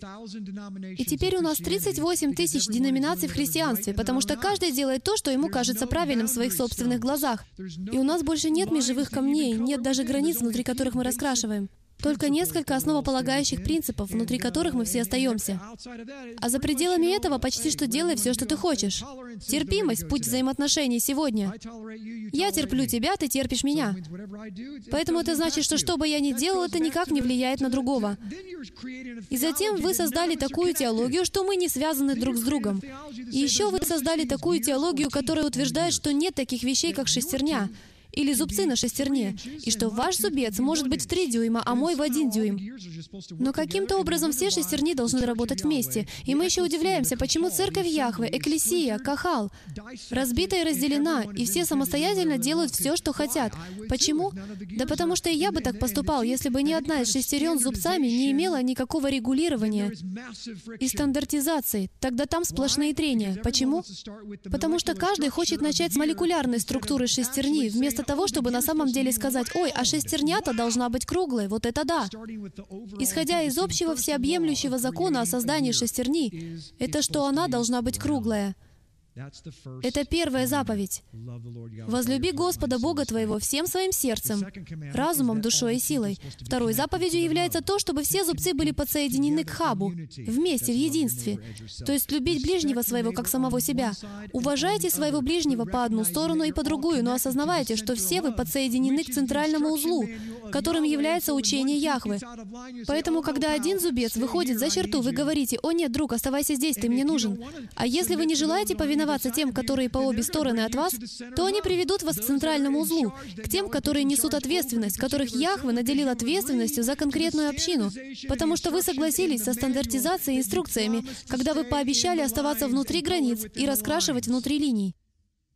И теперь у нас 38 тысяч деноминаций в христианстве, потому что каждый делает то, что ему кажется правильным в своих собственных глазах. И у нас больше нет межевых камней, нет даже границ, внутри которых мы раскрашиваем. Только несколько основополагающих принципов, внутри которых мы все остаемся. А за пределами этого почти что делай все, что ты хочешь. Терпимость — путь взаимоотношений сегодня. Я терплю тебя, ты терпишь меня. Поэтому это значит, что что бы я ни делал, это никак не влияет на другого. И затем вы создали такую теологию, что мы не связаны друг с другом. И еще вы создали такую теологию, которая утверждает, что нет таких вещей, как шестерня или зубцы на шестерне, и что ваш зубец может быть в 3 дюйма, а мой в 1 дюйм. Но каким-то образом все шестерни должны работать вместе. И мы еще удивляемся, почему церковь Яхве, Экклесия, Кахал разбита и разделена, и все самостоятельно делают все, что хотят. Почему? Да потому что и я бы так поступал, если бы ни одна из шестерен с зубцами не имела никакого регулирования и стандартизации. Тогда там сплошные трения. Почему? Потому что каждый хочет начать с молекулярной структуры шестерни, вместо того, чтобы на самом деле сказать, ой, а шестерня-то должна быть круглой, вот это да. Исходя из общего всеобъемлющего закона о создании шестерни, это что она должна быть круглая. Это первая заповедь. «Возлюби Господа Бога твоего всем своим сердцем, разумом, душой и силой». Второй заповедью является то, чтобы все зубцы были подсоединены к хабу, вместе, в единстве. То есть любить ближнего своего, как самого себя. Уважайте своего ближнего по одну сторону и по другую, но осознавайте, что все вы подсоединены к центральному узлу, которым является учение Яхвы. Поэтому, когда один зубец выходит за черту, вы говорите, «О нет, друг, оставайся здесь, ты мне нужен». А если вы не желаете повиноваться повиноваться тем, которые по обе стороны от вас, то они приведут вас к центральному узлу, к тем, которые несут ответственность, которых Яхве наделил ответственностью за конкретную общину, потому что вы согласились со стандартизацией и инструкциями, когда вы пообещали оставаться внутри границ и раскрашивать внутри линий.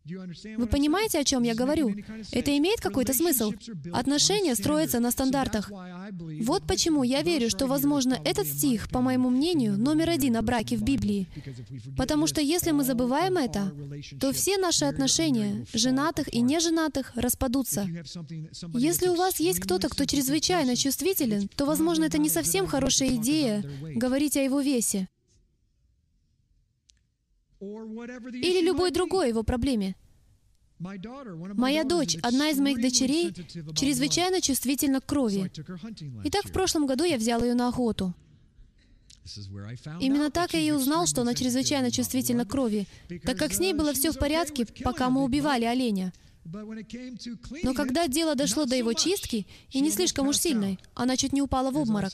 Вы понимаете, о чем я говорю? Это имеет какой-то смысл. Отношения строятся на стандартах. Вот почему я верю, что, возможно, этот стих, по моему мнению, номер один о браке в Библии. Потому что если мы забываем это, то все наши отношения, женатых и неженатых, распадутся. Если у вас есть кто-то, кто чрезвычайно чувствителен, то, возможно, это не совсем хорошая идея говорить о его весе или любой другой его проблеме. Моя дочь, одна из моих дочерей, чрезвычайно чувствительна к крови. Итак, в прошлом году я взял ее на охоту. Именно так я и узнал, что она чрезвычайно чувствительна к крови, так как с ней было все в порядке, пока мы убивали оленя. Но когда дело дошло до его чистки, и не слишком уж сильной, она чуть не упала в обморок.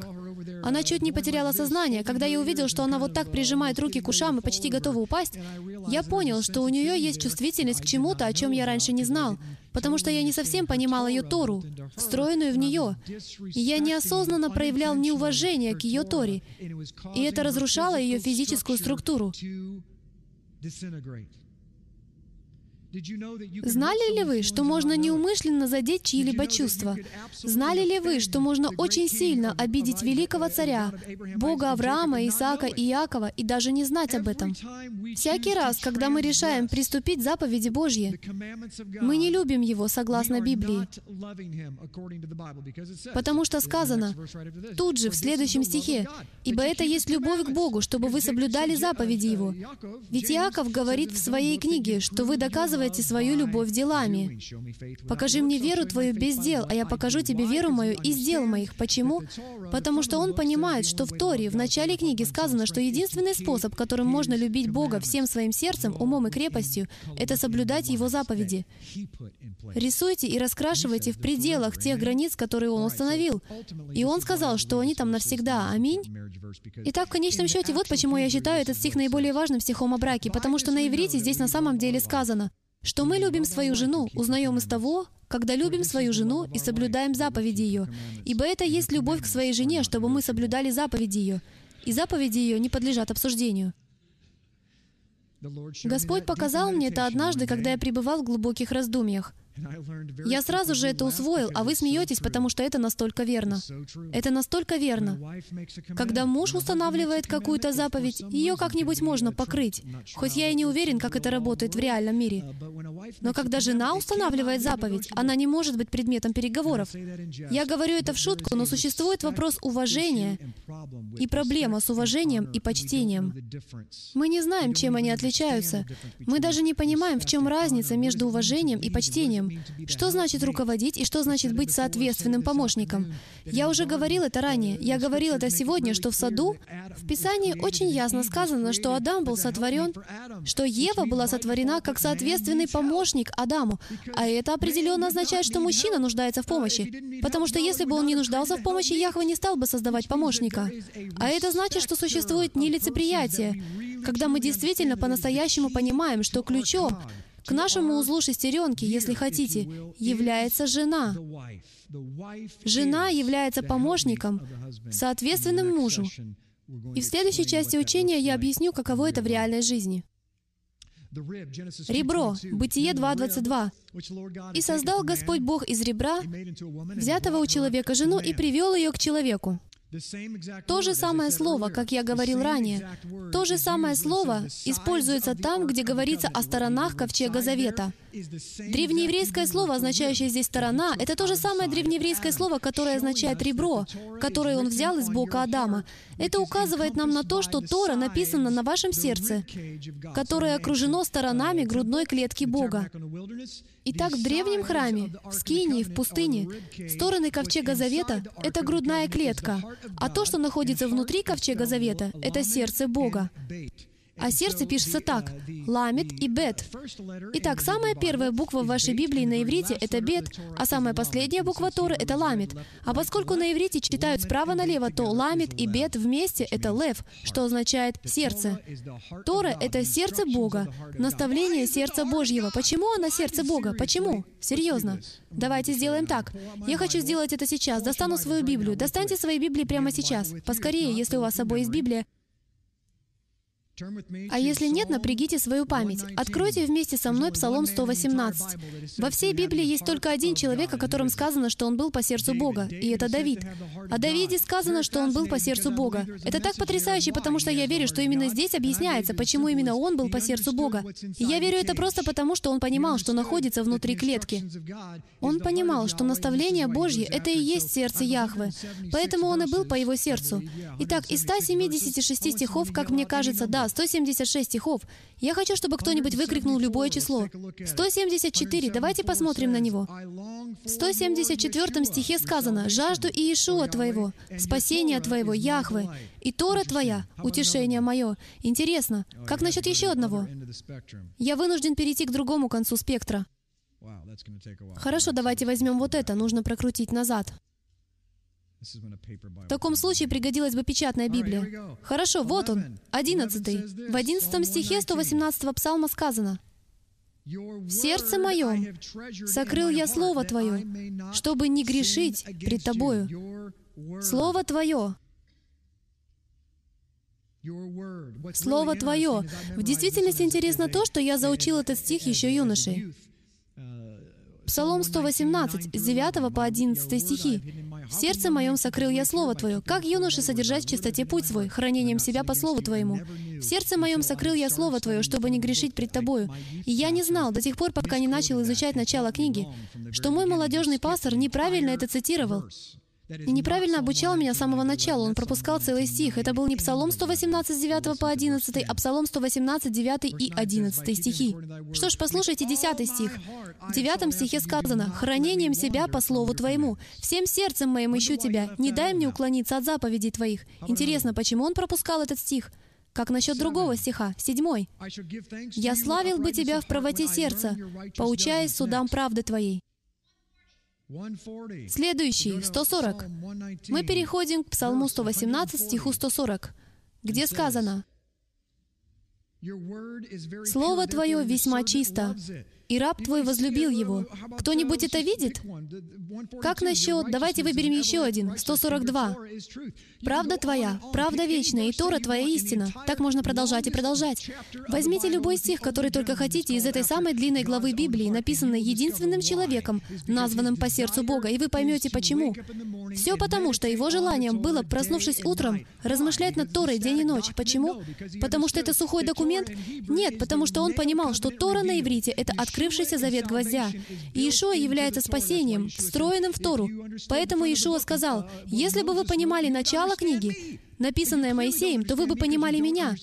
Она чуть не потеряла сознание. Когда я увидел, что она вот так прижимает руки к ушам и почти готова упасть, я понял, что у нее есть чувствительность к чему-то, о чем я раньше не знал, потому что я не совсем понимал ее Тору, встроенную в нее. И я неосознанно проявлял неуважение к ее Торе, и это разрушало ее физическую структуру. Знали ли вы, что можно неумышленно задеть чьи-либо чувства? Знали ли вы, что можно очень сильно обидеть великого царя, Бога Авраама, Исаака и Иакова, и даже не знать об этом? Всякий раз, когда мы решаем приступить заповеди Божьи, мы не любим Его согласно Библии. Потому что сказано тут же, в следующем стихе, «Ибо это есть любовь к Богу, чтобы вы соблюдали заповеди Его». Ведь Иаков говорит в своей книге, что вы доказываете доказывайте свою любовь делами. Покажи мне веру твою без дел, а я покажу тебе веру мою из дел моих. Почему? Потому что он понимает, что в Торе, в начале книги сказано, что единственный способ, которым можно любить Бога всем своим сердцем, умом и крепостью, это соблюдать Его заповеди. Рисуйте и раскрашивайте в пределах тех границ, которые Он установил. И Он сказал, что они там навсегда. Аминь. Итак, в конечном счете, вот почему я считаю этот стих наиболее важным стихом о браке, потому что на иврите здесь на самом деле сказано — что мы любим свою жену, узнаем из того, когда любим свою жену и соблюдаем заповеди ее. Ибо это есть любовь к своей жене, чтобы мы соблюдали заповеди ее. И заповеди ее не подлежат обсуждению. Господь показал мне это однажды, когда я пребывал в глубоких раздумьях — я сразу же это усвоил, а вы смеетесь, потому что это настолько верно. Это настолько верно. Когда муж устанавливает какую-то заповедь, ее как-нибудь можно покрыть, хоть я и не уверен, как это работает в реальном мире. Но когда жена устанавливает заповедь, она не может быть предметом переговоров. Я говорю это в шутку, но существует вопрос уважения и проблема с уважением и почтением. Мы не знаем, чем они отличаются. Мы даже не понимаем, в чем разница между уважением и почтением помощником. Что значит руководить и что значит быть соответственным помощником? Я уже говорил это ранее. Я говорил это сегодня, что в саду в Писании очень ясно сказано, что Адам был сотворен, что Ева была сотворена как соответственный помощник Адаму. А это определенно означает, что мужчина нуждается в помощи. Потому что если бы он не нуждался в помощи, Яхва не стал бы создавать помощника. А это значит, что существует нелицеприятие, когда мы действительно по-настоящему понимаем, что ключом к нашему узлу шестеренки, если хотите, является жена. Жена является помощником, соответственным мужу. И в следующей части учения я объясню, каково это в реальной жизни. Ребро, Бытие 2.22. «И создал Господь Бог из ребра, взятого у человека жену, и привел ее к человеку». То же самое слово, как я говорил ранее, то же самое слово используется там, где говорится о сторонах Ковчега Завета. Древнееврейское слово, означающее здесь «сторона», это то же самое древнееврейское слово, которое означает «ребро», которое он взял из бока Адама. Это указывает нам на то, что Тора написана на вашем сердце, которое окружено сторонами грудной клетки Бога. Итак, в древнем храме, в Скинии, в пустыне, стороны Ковчега Завета — это грудная клетка, а то, что находится внутри Ковчега Завета, — это сердце Бога. А сердце пишется так — ламит и бет. Итак, самая первая буква в вашей Библии на иврите — это бет, а самая последняя буква Торы — это ламит. А поскольку на иврите читают справа налево, то ламит и бет вместе — это лев, что означает «сердце». Тора — это сердце Бога, наставление сердца Божьего. Почему оно сердце Бога? Почему? Серьезно. Давайте сделаем так. Я хочу сделать это сейчас. Достану свою Библию. Достаньте свои Библии прямо сейчас. Поскорее, если у вас с собой есть Библия. А если нет, напрягите свою память. Откройте вместе со мной Псалом 118. Во всей Библии есть только один человек, о котором сказано, что он был по сердцу Бога, и это Давид. О Давиде сказано, что он был по сердцу Бога. Это так потрясающе, потому что я верю, что именно здесь объясняется, почему именно он был по сердцу Бога. И я верю это просто потому, что он понимал, что находится внутри клетки. Он понимал, что наставление Божье — это и есть сердце Яхвы. Поэтому он и был по его сердцу. Итак, из 176 стихов, как мне кажется, да, 176 стихов. Я хочу, чтобы кто-нибудь выкрикнул любое число. 174, давайте посмотрим на него. В 174 стихе сказано «Жажду Иешуа Твоего, спасения Твоего, Яхвы, и Тора Твоя, утешение мое». Интересно, как насчет еще одного? Я вынужден перейти к другому концу спектра. Хорошо, давайте возьмем вот это, нужно прокрутить назад. В таком случае пригодилась бы печатная Библия. Хорошо, вот он, одиннадцатый. В одиннадцатом стихе 118 псалма сказано, «В сердце моем сокрыл я Слово Твое, чтобы не грешить пред Тобою». Слово Твое. Слово Твое. В действительности интересно то, что я заучил этот стих еще юношей. Псалом 118, с 9 по 11 стихи. «В сердце моем сокрыл я Слово Твое, как юноше содержать в чистоте путь свой, хранением себя по Слову Твоему. В сердце моем сокрыл я Слово Твое, чтобы не грешить пред Тобою. И я не знал до тех пор, пока не начал изучать начало книги, что мой молодежный пастор неправильно это цитировал и неправильно обучал меня с самого начала. Он пропускал целый стих. Это был не Псалом 118 с 9 по 11, а Псалом 118, 9 и 11 стихи. Что ж, послушайте 10 стих. В 9 стихе сказано, «Хранением себя по слову Твоему. Всем сердцем моим ищу Тебя. Не дай мне уклониться от заповедей Твоих». Интересно, почему он пропускал этот стих? Как насчет другого стиха, седьмой? «Я славил бы Тебя в правоте сердца, поучаясь судам правды Твоей». Следующий, 140. Мы переходим к Псалму 118, стиху 140, где сказано, «Слово Твое весьма чисто, и раб твой возлюбил его. Кто-нибудь это видит? Как насчет, давайте выберем еще один, 142. Правда твоя, правда вечная, и Тора твоя истина. Так можно продолжать и продолжать. Возьмите любой стих, который только хотите, из этой самой длинной главы Библии, написанной единственным человеком, названным по сердцу Бога, и вы поймете почему. Все потому, что его желанием было, проснувшись утром, размышлять над Торой день и ночь. Почему? Потому что это сухой документ? Нет, потому что он понимал, что Тора на иврите — это открытие открывшийся завет гвоздя. Иешуа является спасением, встроенным в Тору. Поэтому Иешуа сказал, «Если бы вы понимали начало книги, написанное Моисеем, то вы бы понимали меня.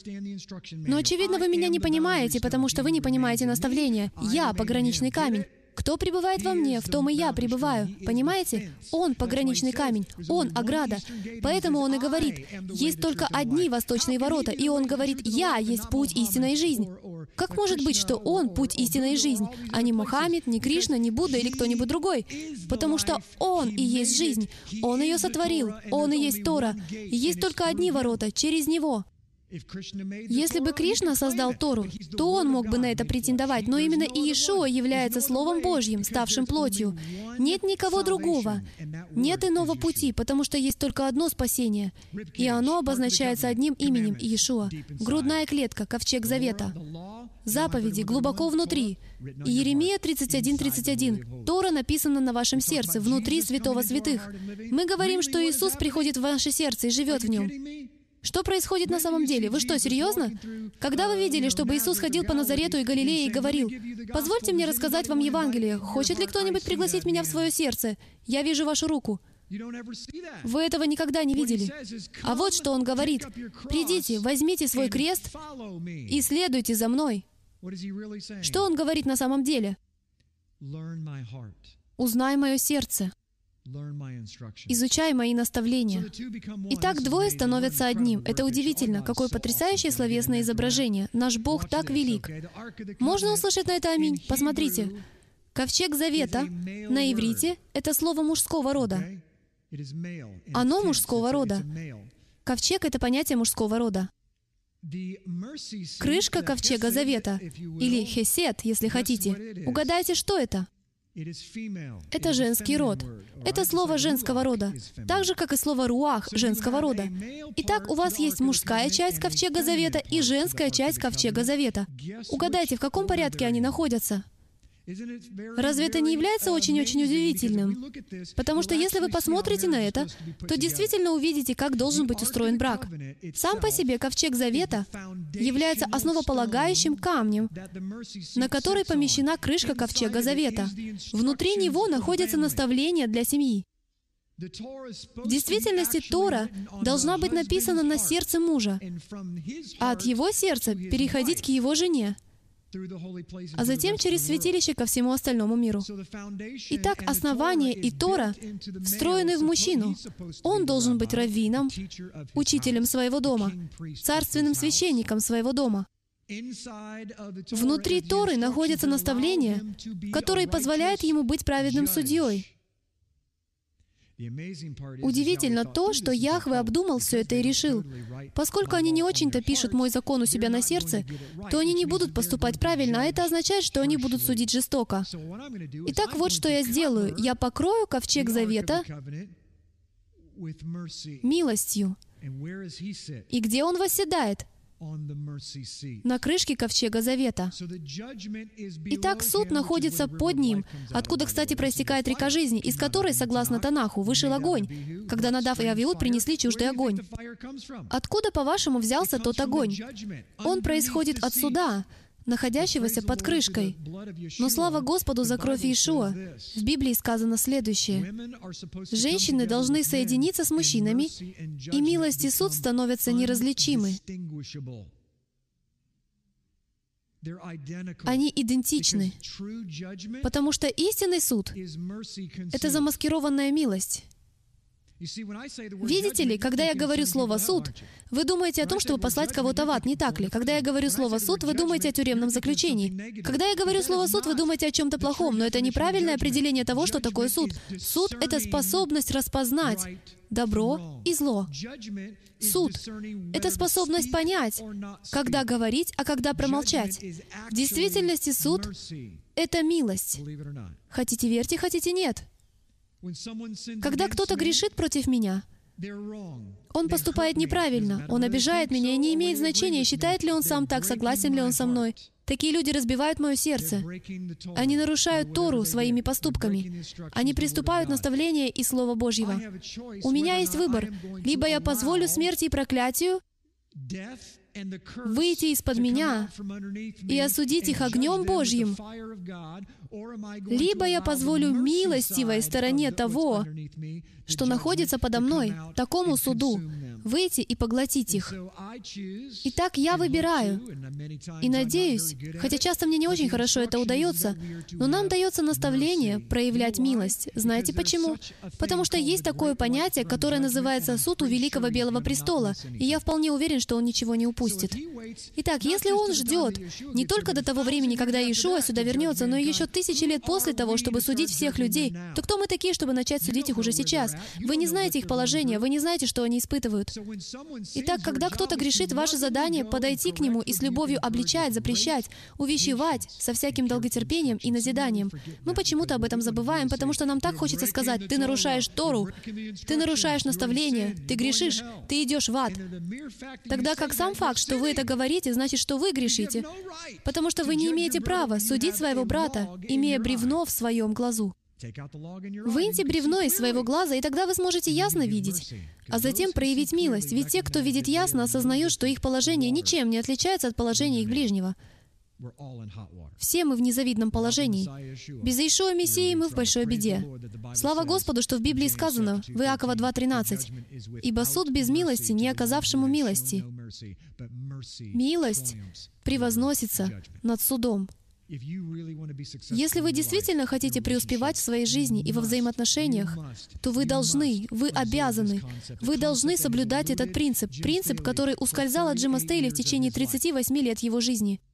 Но, очевидно, вы меня не понимаете, потому что вы не понимаете наставления. Я — пограничный камень. Кто пребывает во мне, в том и я пребываю. Понимаете? Он — пограничный камень, Он — ограда. Поэтому Он и говорит, есть только одни восточные ворота, и Он говорит, я есть путь, истина и жизнь. Как может быть, что Он — путь, истина и жизнь, а не Мухаммед, не Кришна, не Будда или кто-нибудь другой? Потому что Он и есть жизнь. Он ее сотворил. Он и есть Тора. Есть только одни ворота, через Него. Если бы Кришна создал Тору, то он мог бы на это претендовать, но именно Иешуа является Словом Божьим, ставшим плотью. Нет никого другого. Нет иного пути, потому что есть только одно спасение, и оно обозначается одним именем Иешуа. Грудная клетка, ковчег завета. Заповеди глубоко внутри. И Еремия 31.31. Тора написана на вашем сердце, внутри святого святых. Мы говорим, что Иисус приходит в ваше сердце и живет в нем. Что происходит на самом деле? Вы что, серьезно? Когда вы видели, чтобы Иисус ходил по Назарету и Галилее и говорил, «Позвольте мне рассказать вам Евангелие. Хочет ли кто-нибудь пригласить меня в свое сердце? Я вижу вашу руку». Вы этого никогда не видели. А вот что Он говорит. «Придите, возьмите свой крест и следуйте за мной». Что Он говорит на самом деле? «Узнай мое сердце». Изучай мои наставления. Итак, двое становятся одним. Это удивительно. Какое потрясающее словесное изображение. Наш Бог так велик. Можно услышать на это аминь? Посмотрите. Ковчег Завета на иврите — это слово мужского рода. Оно мужского рода. Ковчег — это понятие мужского рода. Крышка Ковчега Завета, или Хесед, если хотите. Угадайте, что это? Это женский род. Это слово женского рода, так же, как и слово «руах» женского рода. Итак, у вас есть мужская часть Ковчега Завета и женская часть Ковчега Завета. Угадайте, в каком порядке они находятся? Разве это не является очень-очень удивительным? Потому что если вы посмотрите на это, то действительно увидите, как должен быть устроен брак. Сам по себе ковчег завета является основополагающим камнем, на который помещена крышка ковчега завета. Внутри него находятся наставления для семьи. В действительности Тора должна быть написана на сердце мужа, а от его сердца переходить к его жене а затем через святилище ко всему остальному миру. Итак, основание и Тора встроены в мужчину. Он должен быть раввином, учителем своего дома, царственным священником своего дома. Внутри Торы находятся наставления, которые позволяют ему быть праведным судьей. Удивительно то, что Яхве обдумал все это и решил. Поскольку они не очень-то пишут «мой закон у себя на сердце», то они не будут поступать правильно, а это означает, что они будут судить жестоко. Итак, вот что я сделаю. Я покрою ковчег завета милостью. И где он восседает? На крышке Ковчега Завета. Итак, суд находится под ним, откуда, кстати, проистекает река жизни, из которой, согласно Танаху, вышел огонь, когда Надав и Авиуд принесли чуждый огонь. Откуда, по-вашему, взялся тот огонь? Он происходит от суда, находящегося под крышкой. Но слава Господу за кровь Иешуа. В Библии сказано следующее. Женщины должны соединиться с мужчинами, и милость и суд становятся неразличимы. Они идентичны, потому что истинный суд — это замаскированная милость. Видите ли, когда я говорю слово «суд», вы думаете о том, чтобы послать кого-то в ад, не так ли? Когда я говорю слово «суд», вы думаете о тюремном заключении. Когда я говорю слово «суд», вы думаете о чем-то плохом, но это неправильное определение того, что такое суд. Суд — это способность распознать добро и зло. Суд — это способность понять, когда говорить, а когда промолчать. В действительности суд — это милость. Хотите верьте, хотите нет. Когда кто-то грешит против меня, он поступает неправильно, он обижает меня, и не имеет значения, считает ли он сам так, согласен ли он со мной. Такие люди разбивают мое сердце. Они нарушают Тору своими поступками. Они приступают наставления и Слово Божьего. У меня есть выбор. Либо я позволю смерти и проклятию, выйти из-под меня и осудить их огнем Божьим, либо я позволю милостивой стороне того, что находится подо мной, такому суду, выйти и поглотить их. Итак, я выбираю. И надеюсь, хотя часто мне не очень хорошо это удается, но нам дается наставление проявлять милость. Знаете почему? Потому что есть такое понятие, которое называется «суд у Великого Белого Престола», и я вполне уверен, что он ничего не упустит. Итак, если он ждет не только до того времени, когда Иешуа сюда вернется, но и еще тысячи лет после того, чтобы судить всех людей, то кто мы такие, чтобы начать судить их уже сейчас? Вы не знаете их положение, вы не знаете, что они испытывают. Итак, когда кто-то грешит, ваше задание — подойти к нему и с любовью обличать, запрещать, увещевать со всяким долготерпением и назиданием. Мы почему-то об этом забываем, потому что нам так хочется сказать, ты нарушаешь Тору, ты нарушаешь наставление, ты грешишь, ты идешь в ад. Тогда как сам факт, что вы это говорите, значит, что вы грешите, потому что вы не имеете права судить своего брата, имея бревно в своем глазу. Выньте бревно из своего глаза, и тогда вы сможете ясно видеть, а затем проявить милость, ведь те, кто видит ясно, осознают, что их положение ничем не отличается от положения их ближнего. Все мы в незавидном положении. Без Иешуа Мессии мы в большой беде. Слава Господу, что в Библии сказано в Иакова 2.13, «Ибо суд без милости, не оказавшему милости. Милость превозносится над судом». Если вы действительно хотите преуспевать в своей жизни и во взаимоотношениях, то вы должны, вы обязаны, вы должны соблюдать этот принцип, принцип, который ускользал от Джима Стейли в течение 38 лет его жизни —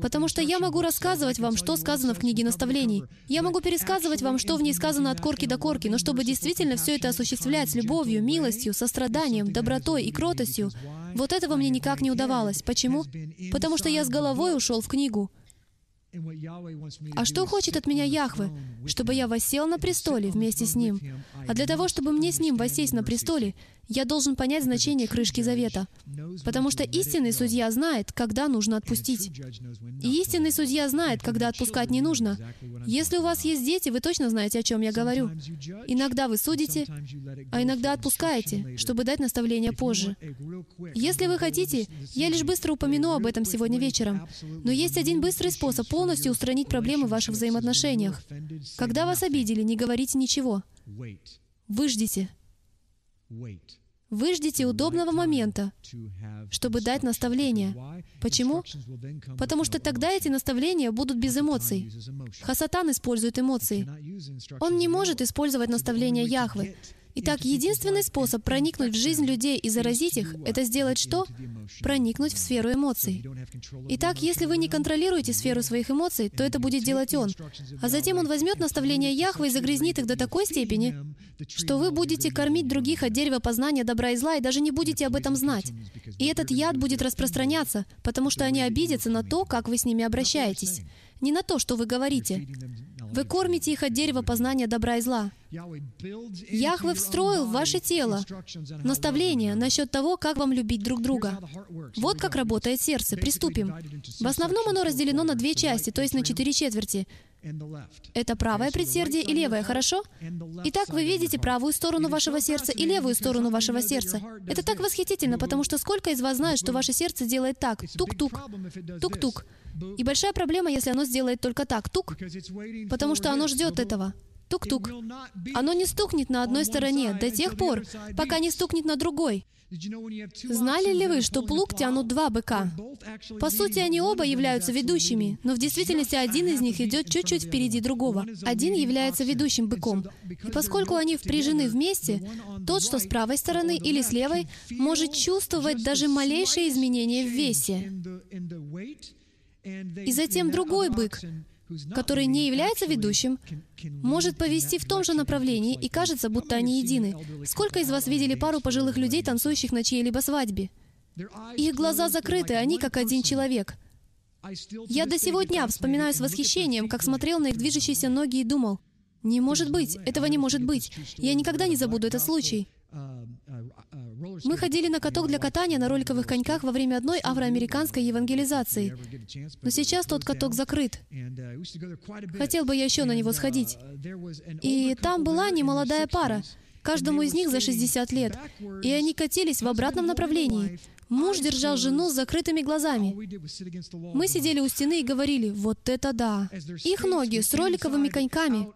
Потому что я могу рассказывать вам, что сказано в книге наставлений. Я могу пересказывать вам, что в ней сказано от корки до корки, но чтобы действительно все это осуществлять с любовью, милостью, состраданием, добротой и кротостью, вот этого мне никак не удавалось. Почему? Потому что я с головой ушел в книгу. А что хочет от меня Яхве? Чтобы я воссел на престоле вместе с Ним. А для того, чтобы мне с Ним воссесть на престоле, я должен понять значение крышки завета. Потому что истинный судья знает, когда нужно отпустить. И истинный судья знает, когда отпускать не нужно. Если у вас есть дети, вы точно знаете, о чем я говорю. Иногда вы судите, а иногда отпускаете, чтобы дать наставление позже. Если вы хотите, я лишь быстро упомяну об этом сегодня вечером. Но есть один быстрый способ полностью устранить проблемы в ваших взаимоотношениях. Когда вас обидели, не говорите ничего. Выждите. Вы ждите удобного момента, чтобы дать наставления. Почему? Потому что тогда эти наставления будут без эмоций. Хасатан использует эмоции. Он не может использовать наставления Яхвы. Итак, единственный способ проникнуть в жизнь людей и заразить их — это сделать что? Проникнуть в сферу эмоций. Итак, если вы не контролируете сферу своих эмоций, то это будет делать Он. А затем Он возьмет наставления Яхвы и загрязнит их до такой степени, что вы будете кормить других от дерева познания добра и зла и даже не будете об этом знать. И этот яд будет распространяться, потому что они обидятся на то, как вы с ними обращаетесь. Не на то, что вы говорите. Вы кормите их от дерева познания добра и зла. Яхве встроил в ваше тело наставление насчет того, как вам любить друг друга. Вот как работает сердце. Приступим. В основном оно разделено на две части, то есть на четыре четверти. Это правое предсердие и левое, хорошо? Итак, вы видите правую сторону вашего сердца и левую сторону вашего сердца. Это так восхитительно, потому что сколько из вас знает, что ваше сердце делает так, тук-тук, тук-тук. И большая проблема, если оно сделает только так, тук, потому что оно ждет этого. Тук-тук. Оно не стукнет на одной стороне до тех пор, пока не стукнет на другой. Знали ли вы, что плуг тянут два быка? По сути, они оба являются ведущими, но в действительности один из них идет чуть-чуть впереди другого. Один является ведущим быком. И поскольку они впряжены вместе, тот, что с правой стороны или с левой, может чувствовать даже малейшие изменения в весе. И затем другой бык, который не является ведущим, может повести в том же направлении, и кажется, будто они едины. Сколько из вас видели пару пожилых людей, танцующих на чьей-либо свадьбе? Их глаза закрыты, они как один человек. Я до сего дня вспоминаю с восхищением, как смотрел на их движущиеся ноги и думал, «Не может быть! Этого не может быть! Я никогда не забуду этот случай!» Мы ходили на каток для катания на роликовых коньках во время одной афроамериканской евангелизации. Но сейчас тот каток закрыт. Хотел бы я еще на него сходить. И там была немолодая пара. Каждому из них за 60 лет. И они катились в обратном направлении. Муж держал жену с закрытыми глазами. Мы сидели у стены и говорили, вот это да. Их ноги с роликовыми коньками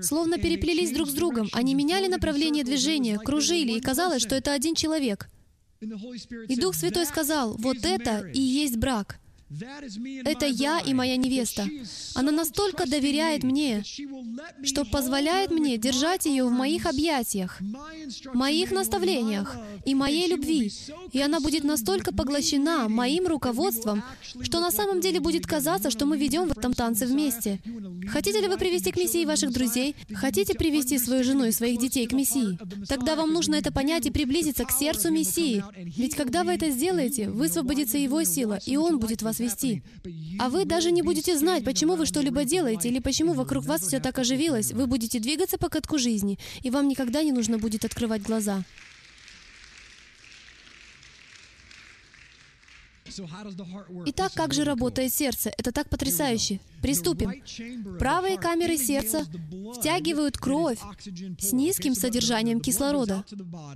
словно переплелись друг с другом. Они меняли направление движения, кружили, и казалось, что это один человек. И Дух Святой сказал, вот это и есть брак. Это я и моя невеста. Она настолько доверяет мне, что позволяет мне держать ее в моих объятиях, моих наставлениях и моей любви. И она будет настолько поглощена моим руководством, что на самом деле будет казаться, что мы ведем в этом танце вместе. Хотите ли вы привести к Мессии ваших друзей? Хотите привести свою жену и своих детей к Мессии? Тогда вам нужно это понять и приблизиться к сердцу Мессии. Ведь когда вы это сделаете, высвободится Его сила, и Он будет вас вас вести. А вы даже не будете знать, почему вы что-либо делаете или почему вокруг вас все так оживилось. Вы будете двигаться по катку жизни, и вам никогда не нужно будет открывать глаза. Итак, как же работает сердце? Это так потрясающе. Приступим. Правые камеры сердца втягивают кровь с низким содержанием кислорода.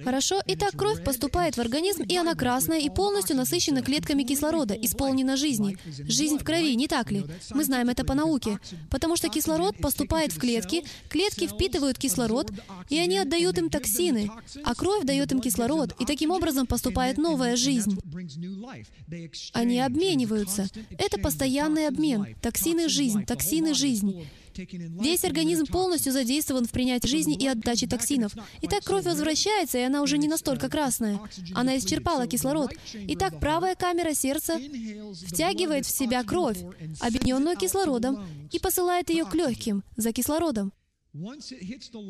Хорошо? Итак, кровь поступает в организм, и она красная и полностью насыщена клетками кислорода, исполнена жизни. Жизнь в крови, не так ли? Мы знаем это по науке. Потому что кислород поступает в клетки, клетки впитывают кислород, и они отдают им токсины, а кровь дает им кислород, и таким образом поступает новая жизнь. Они обмениваются. Это постоянный обмен. Токсины — жизнь, токсины — жизнь. Весь организм полностью задействован в принятии жизни и отдаче токсинов. Итак, кровь возвращается, и она уже не настолько красная. Она исчерпала кислород. Итак, правая камера сердца втягивает в себя кровь, объединенную кислородом, и посылает ее к легким за кислородом.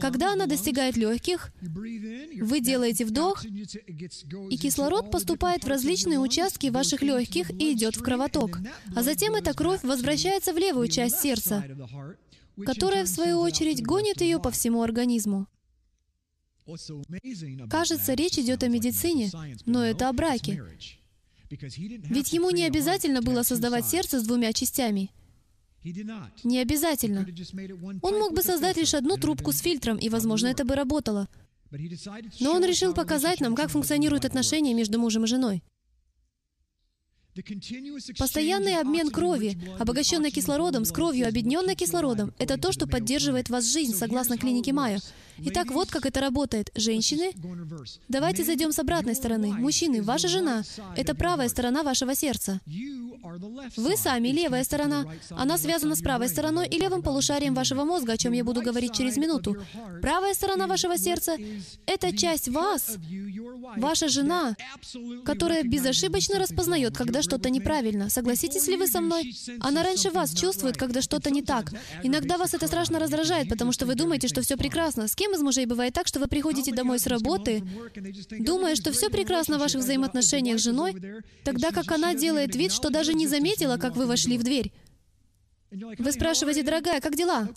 Когда она достигает легких, вы делаете вдох, и кислород поступает в различные участки ваших легких и идет в кровоток. А затем эта кровь возвращается в левую часть сердца, которая, в свою очередь, гонит ее по всему организму. Кажется, речь идет о медицине, но это о браке. Ведь ему не обязательно было создавать сердце с двумя частями. Не обязательно. Он мог бы создать лишь одну трубку с фильтром, и, возможно, это бы работало. Но он решил показать нам, как функционируют отношения между мужем и женой. Постоянный обмен крови, обогащенной кислородом, с кровью, объединенной кислородом, это то, что поддерживает вас жизнь, согласно клинике Майо. Итак, вот как это работает. Женщины, давайте зайдем с обратной стороны. Мужчины, ваша жена — это правая сторона вашего сердца. Вы сами левая сторона. Она связана с правой стороной и левым полушарием вашего мозга, о чем я буду говорить через минуту. Правая сторона вашего сердца — это часть вас, ваша жена, которая безошибочно распознает, когда что-то неправильно. Согласитесь ли вы со мной? Она раньше вас чувствует, когда что-то не так. Иногда вас это страшно раздражает, потому что вы думаете, что все прекрасно. С кем из мужей бывает так, что вы приходите домой с работы, думая, что все прекрасно в ваших взаимоотношениях с женой, тогда как она делает вид, что даже не заметила, как вы вошли в дверь. Вы спрашиваете, дорогая, как дела?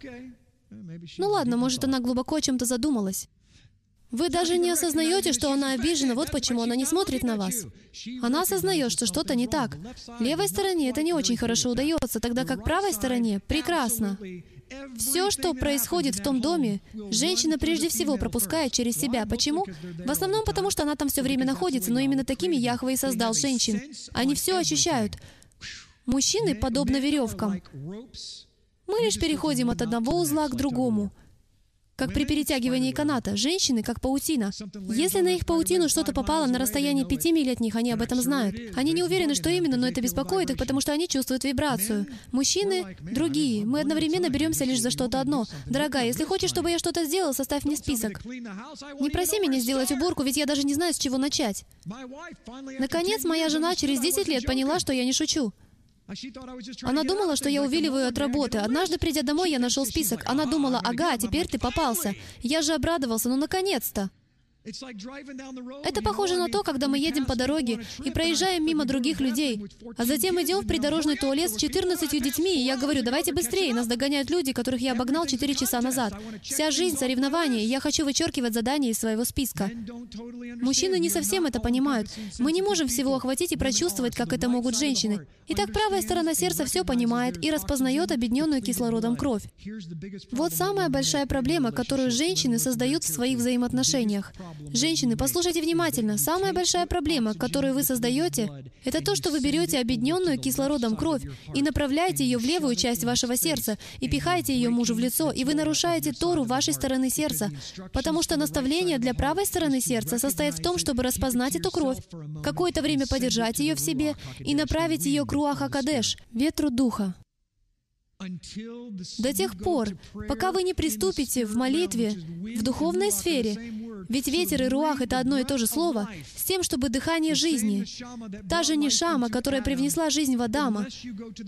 Ну ладно, может, она глубоко о чем-то задумалась. Вы даже не осознаете, что она обижена, вот почему она не смотрит на вас. Она осознает, что что-то не так. Левой стороне это не очень хорошо удается, тогда как правой стороне прекрасно. Все, что происходит в том доме, женщина прежде всего пропускает через себя. Почему? В основном потому, что она там все время находится, но именно такими Яхве и создал женщин. Они все ощущают. Мужчины подобно веревкам. Мы лишь переходим от одного узла к другому как при перетягивании каната, женщины как паутина. Если на их паутину что-то попало на расстоянии пяти миль от них, они об этом знают. Они не уверены, что именно, но это беспокоит их, потому что они чувствуют вибрацию. Мужчины — другие. Мы одновременно беремся лишь за что-то одно. Дорогая, если хочешь, чтобы я что-то сделал, составь мне список. Не проси меня сделать уборку, ведь я даже не знаю, с чего начать. Наконец, моя жена через 10 лет поняла, что я не шучу. Она думала, что я увиливаю от работы. Однажды, придя домой, я нашел список. Она думала, ага, теперь ты попался. Я же обрадовался, ну наконец-то. Это похоже на то, когда мы едем по дороге и проезжаем мимо других людей, а затем идем в придорожный туалет с 14 детьми, и я говорю, давайте быстрее, нас догоняют люди, которых я обогнал 4 часа назад. Вся жизнь — соревнования, и я хочу вычеркивать задания из своего списка. Мужчины не совсем это понимают. Мы не можем всего охватить и прочувствовать, как это могут женщины. Итак, правая сторона сердца все понимает и распознает объединенную кислородом кровь. Вот самая большая проблема, которую женщины создают в своих взаимоотношениях. Женщины, послушайте внимательно. Самая большая проблема, которую вы создаете, это то, что вы берете объединенную кислородом кровь и направляете ее в левую часть вашего сердца и пихаете ее мужу в лицо, и вы нарушаете Тору вашей стороны сердца. Потому что наставление для правой стороны сердца состоит в том, чтобы распознать эту кровь, какое-то время подержать ее в себе и направить ее к Руаха Кадеш, ветру Духа. До тех пор, пока вы не приступите в молитве в духовной сфере ведь ветер и руах — это одно и то же слово, с тем, чтобы дыхание жизни. Та же Нишама, которая привнесла жизнь в Адама.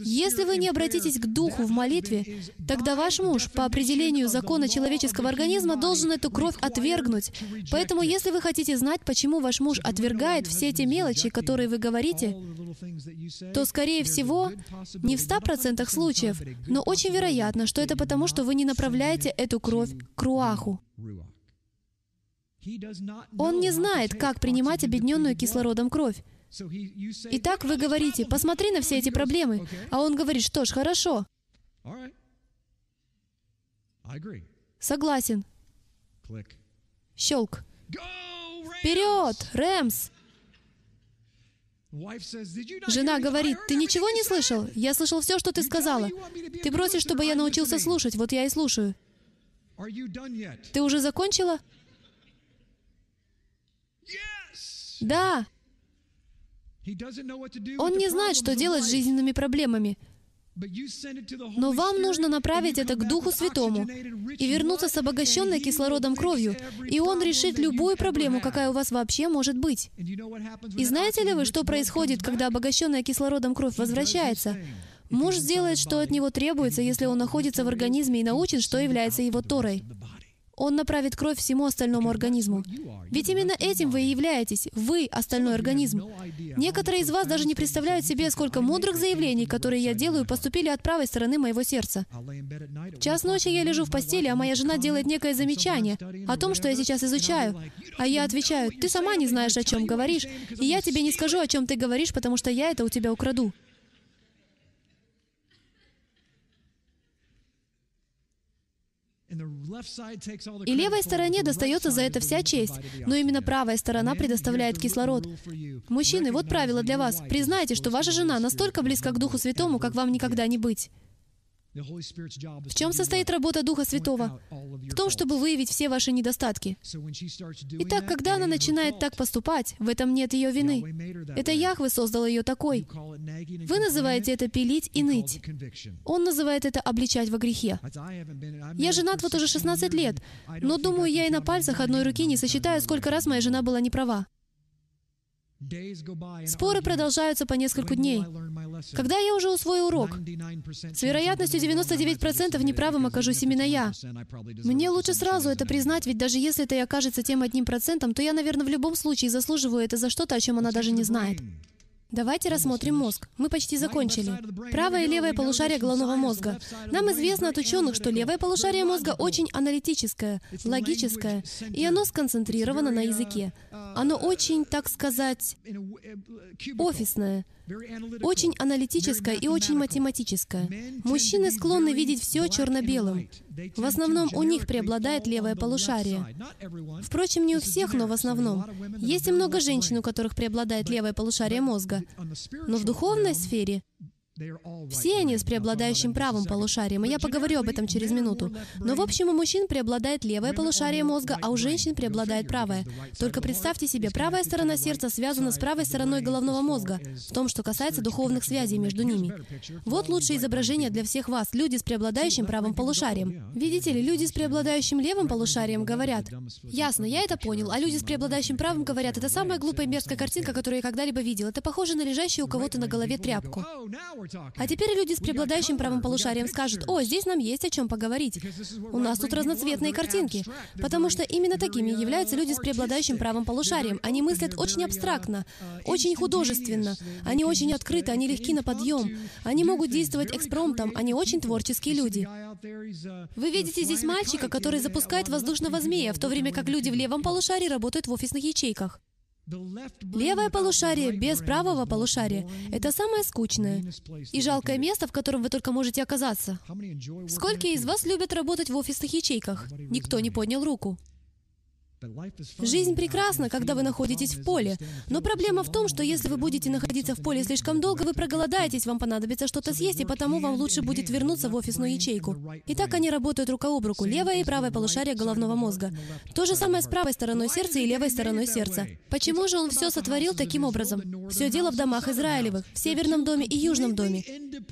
Если вы не обратитесь к духу в молитве, тогда ваш муж, по определению закона человеческого организма, должен эту кровь отвергнуть. Поэтому, если вы хотите знать, почему ваш муж отвергает все те мелочи, которые вы говорите, то, скорее всего, не в 100% случаев, но очень вероятно, что это потому, что вы не направляете эту кровь к руаху. Он не знает, как принимать объединенную кислородом кровь. Итак, вы говорите, посмотри на все эти проблемы. А он говорит, что ж, хорошо. Согласен. Щелк. Вперед, Рэмс! Жена говорит, ты ничего не слышал? Я слышал все, что ты сказала. Ты просишь, чтобы я научился слушать, вот я и слушаю. Ты уже закончила? Да. Он не знает, что делать с жизненными проблемами. Но вам нужно направить это к Духу Святому и вернуться с обогащенной кислородом кровью, и Он решит любую проблему, какая у вас вообще может быть. И знаете ли вы, что происходит, когда обогащенная кислородом кровь возвращается? Муж сделает, что от него требуется, если он находится в организме и научен, что является его Торой. Он направит кровь всему остальному организму. Ведь именно этим вы и являетесь, вы — остальной организм. Некоторые из вас даже не представляют себе, сколько мудрых заявлений, которые я делаю, поступили от правой стороны моего сердца. Час ночи я лежу в постели, а моя жена делает некое замечание о том, что я сейчас изучаю. А я отвечаю, ты сама не знаешь, о чем говоришь, и я тебе не скажу, о чем ты говоришь, потому что я это у тебя украду. И левой стороне достается за это вся честь, но именно правая сторона предоставляет кислород. Мужчины, вот правило для вас. Признайте, что ваша жена настолько близка к Духу Святому, как вам никогда не быть. В чем состоит работа Духа Святого? В том, чтобы выявить все ваши недостатки. Итак, когда она начинает так поступать, в этом нет ее вины. Это Яхве создал ее такой. Вы называете это пилить и ныть. Он называет это обличать во грехе. Я женат вот уже 16 лет, но думаю, я и на пальцах одной руки не сосчитаю, сколько раз моя жена была неправа. Споры продолжаются по несколько дней. Когда я уже усвою урок? С вероятностью 99% неправым окажусь именно я. Мне лучше сразу это признать, ведь даже если это и окажется тем одним процентом, то я, наверное, в любом случае заслуживаю это за что-то, о чем она даже не знает. Давайте рассмотрим мозг. Мы почти закончили. Правое и левое полушарие головного мозга. Нам известно от ученых, что левое полушарие мозга очень аналитическое, логическое, и оно сконцентрировано на языке. Оно очень, так сказать, офисное, очень аналитическое и очень математическое. Мужчины склонны видеть все черно-белым. В основном у них преобладает левое полушарие. Впрочем, не у всех, но в основном. Есть и много женщин, у которых преобладает левое полушарие мозга. Но в духовной сфере все они с преобладающим правым полушарием, и я поговорю об этом через минуту. Но в общем у мужчин преобладает левое полушарие мозга, а у женщин преобладает правое. Только представьте себе, правая сторона сердца связана с правой стороной головного мозга, в том, что касается духовных связей между ними. Вот лучшее изображение для всех вас, люди с преобладающим правым полушарием. Видите ли, люди с преобладающим левым полушарием говорят, «Ясно, я это понял», а люди с преобладающим правым говорят, «Это самая глупая мерзкая картинка, которую я когда-либо видел. Это похоже на лежащую у кого-то на голове тряпку». А теперь люди с преобладающим правым полушарием скажут, «О, здесь нам есть о чем поговорить. У нас тут разноцветные картинки». Потому что именно такими являются люди с преобладающим правым полушарием. Они мыслят очень абстрактно, очень художественно. Они очень открыты, они легки на подъем. Они могут действовать экспромтом, они очень творческие люди. Вы видите здесь мальчика, который запускает воздушного змея, в то время как люди в левом полушарии работают в офисных ячейках. Левое полушарие без правого полушария — это самое скучное и жалкое место, в котором вы только можете оказаться. Сколько из вас любят работать в офисных ячейках? Никто не поднял руку. Жизнь прекрасна, когда вы находитесь в поле. Но проблема в том, что если вы будете находиться в поле слишком долго, вы проголодаетесь, вам понадобится что-то съесть, и потому вам лучше будет вернуться в офисную ячейку. И так они работают рука об руку, левое и правое полушарие головного мозга. То же самое с правой стороной сердца и левой стороной сердца. Почему же он все сотворил таким образом? Все дело в домах Израилевых, в Северном доме и Южном доме.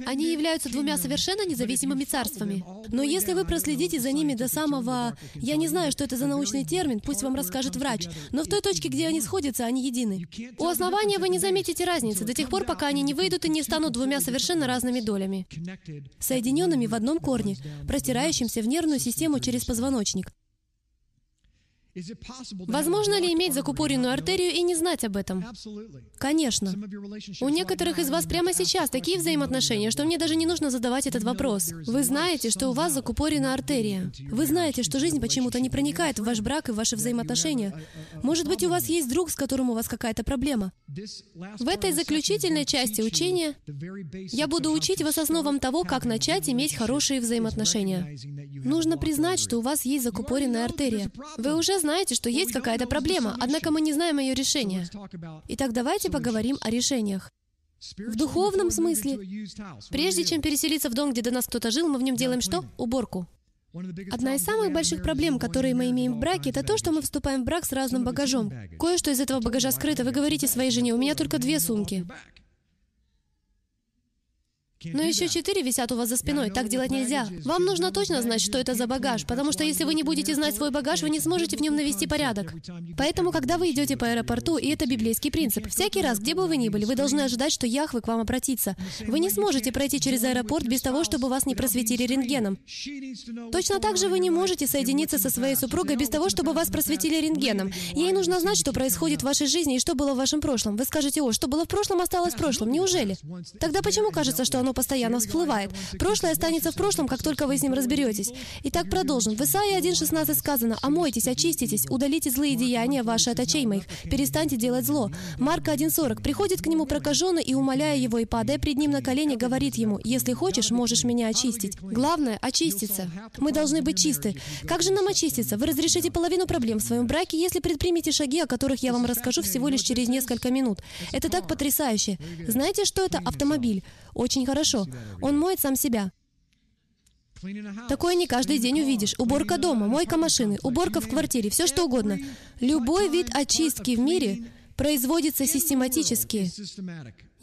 Они являются двумя совершенно независимыми царствами. Но если вы проследите за ними до самого... Я не знаю, что это за научный термин, пусть вам расскажет врач. Но в той точке, где они сходятся, они едины. У основания вы не заметите разницы до тех пор, пока они не выйдут и не станут двумя совершенно разными долями, соединенными в одном корне, простирающимся в нервную систему через позвоночник. Возможно ли иметь закупоренную артерию и не знать об этом? Конечно. У некоторых из вас прямо сейчас такие взаимоотношения, что мне даже не нужно задавать этот вопрос. Вы знаете, что у вас закупорена артерия. Вы знаете, что жизнь почему-то не проникает в ваш брак и в ваши взаимоотношения. Может быть, у вас есть друг, с которым у вас какая-то проблема. В этой заключительной части учения я буду учить вас основам того, как начать иметь хорошие взаимоотношения. Нужно признать, что у вас есть закупоренная артерия. Вы уже знаете, что есть какая-то проблема, однако мы не знаем ее решения. Итак, давайте поговорим о решениях. В духовном смысле, прежде чем переселиться в дом, где до нас кто-то жил, мы в нем делаем что? Уборку. Одна из самых больших проблем, которые мы имеем в браке, это то, что мы вступаем в брак с разным багажом. Кое-что из этого багажа скрыто. Вы говорите своей жене, у меня только две сумки. Но еще четыре висят у вас за спиной. Так делать нельзя. Вам нужно точно знать, что это за багаж, потому что если вы не будете знать свой багаж, вы не сможете в нем навести порядок. Поэтому, когда вы идете по аэропорту, и это библейский принцип, всякий раз, где бы вы ни были, вы должны ожидать, что Яхве к вам обратится. Вы не сможете пройти через аэропорт без того, чтобы вас не просветили рентгеном. Точно так же вы не можете соединиться со своей супругой без того, чтобы вас просветили рентгеном. Ей нужно знать, что происходит в вашей жизни и что было в вашем прошлом. Вы скажете, о, что было в прошлом, осталось в прошлом. Неужели? Тогда почему кажется, что оно постоянно всплывает. Прошлое останется в прошлом, как только вы с ним разберетесь. Итак, продолжим. В Исаии 1.16 сказано, «Омойтесь, очиститесь, удалите злые деяния ваши от очей моих, перестаньте делать зло». Марка 1.40. Приходит к нему прокаженный и, умоляя его и падая пред ним на колени, говорит ему, «Если хочешь, можешь меня очистить». Главное — очиститься. Мы должны быть чисты. Как же нам очиститься? Вы разрешите половину проблем в своем браке, если предпримете шаги, о которых я вам расскажу всего лишь через несколько минут. Это так потрясающе. Знаете, что это? Автомобиль. Очень хорошо. Он моет сам себя. Такое не каждый день увидишь. Уборка дома, мойка машины, уборка в квартире, все что угодно. Любой вид очистки в мире производится систематически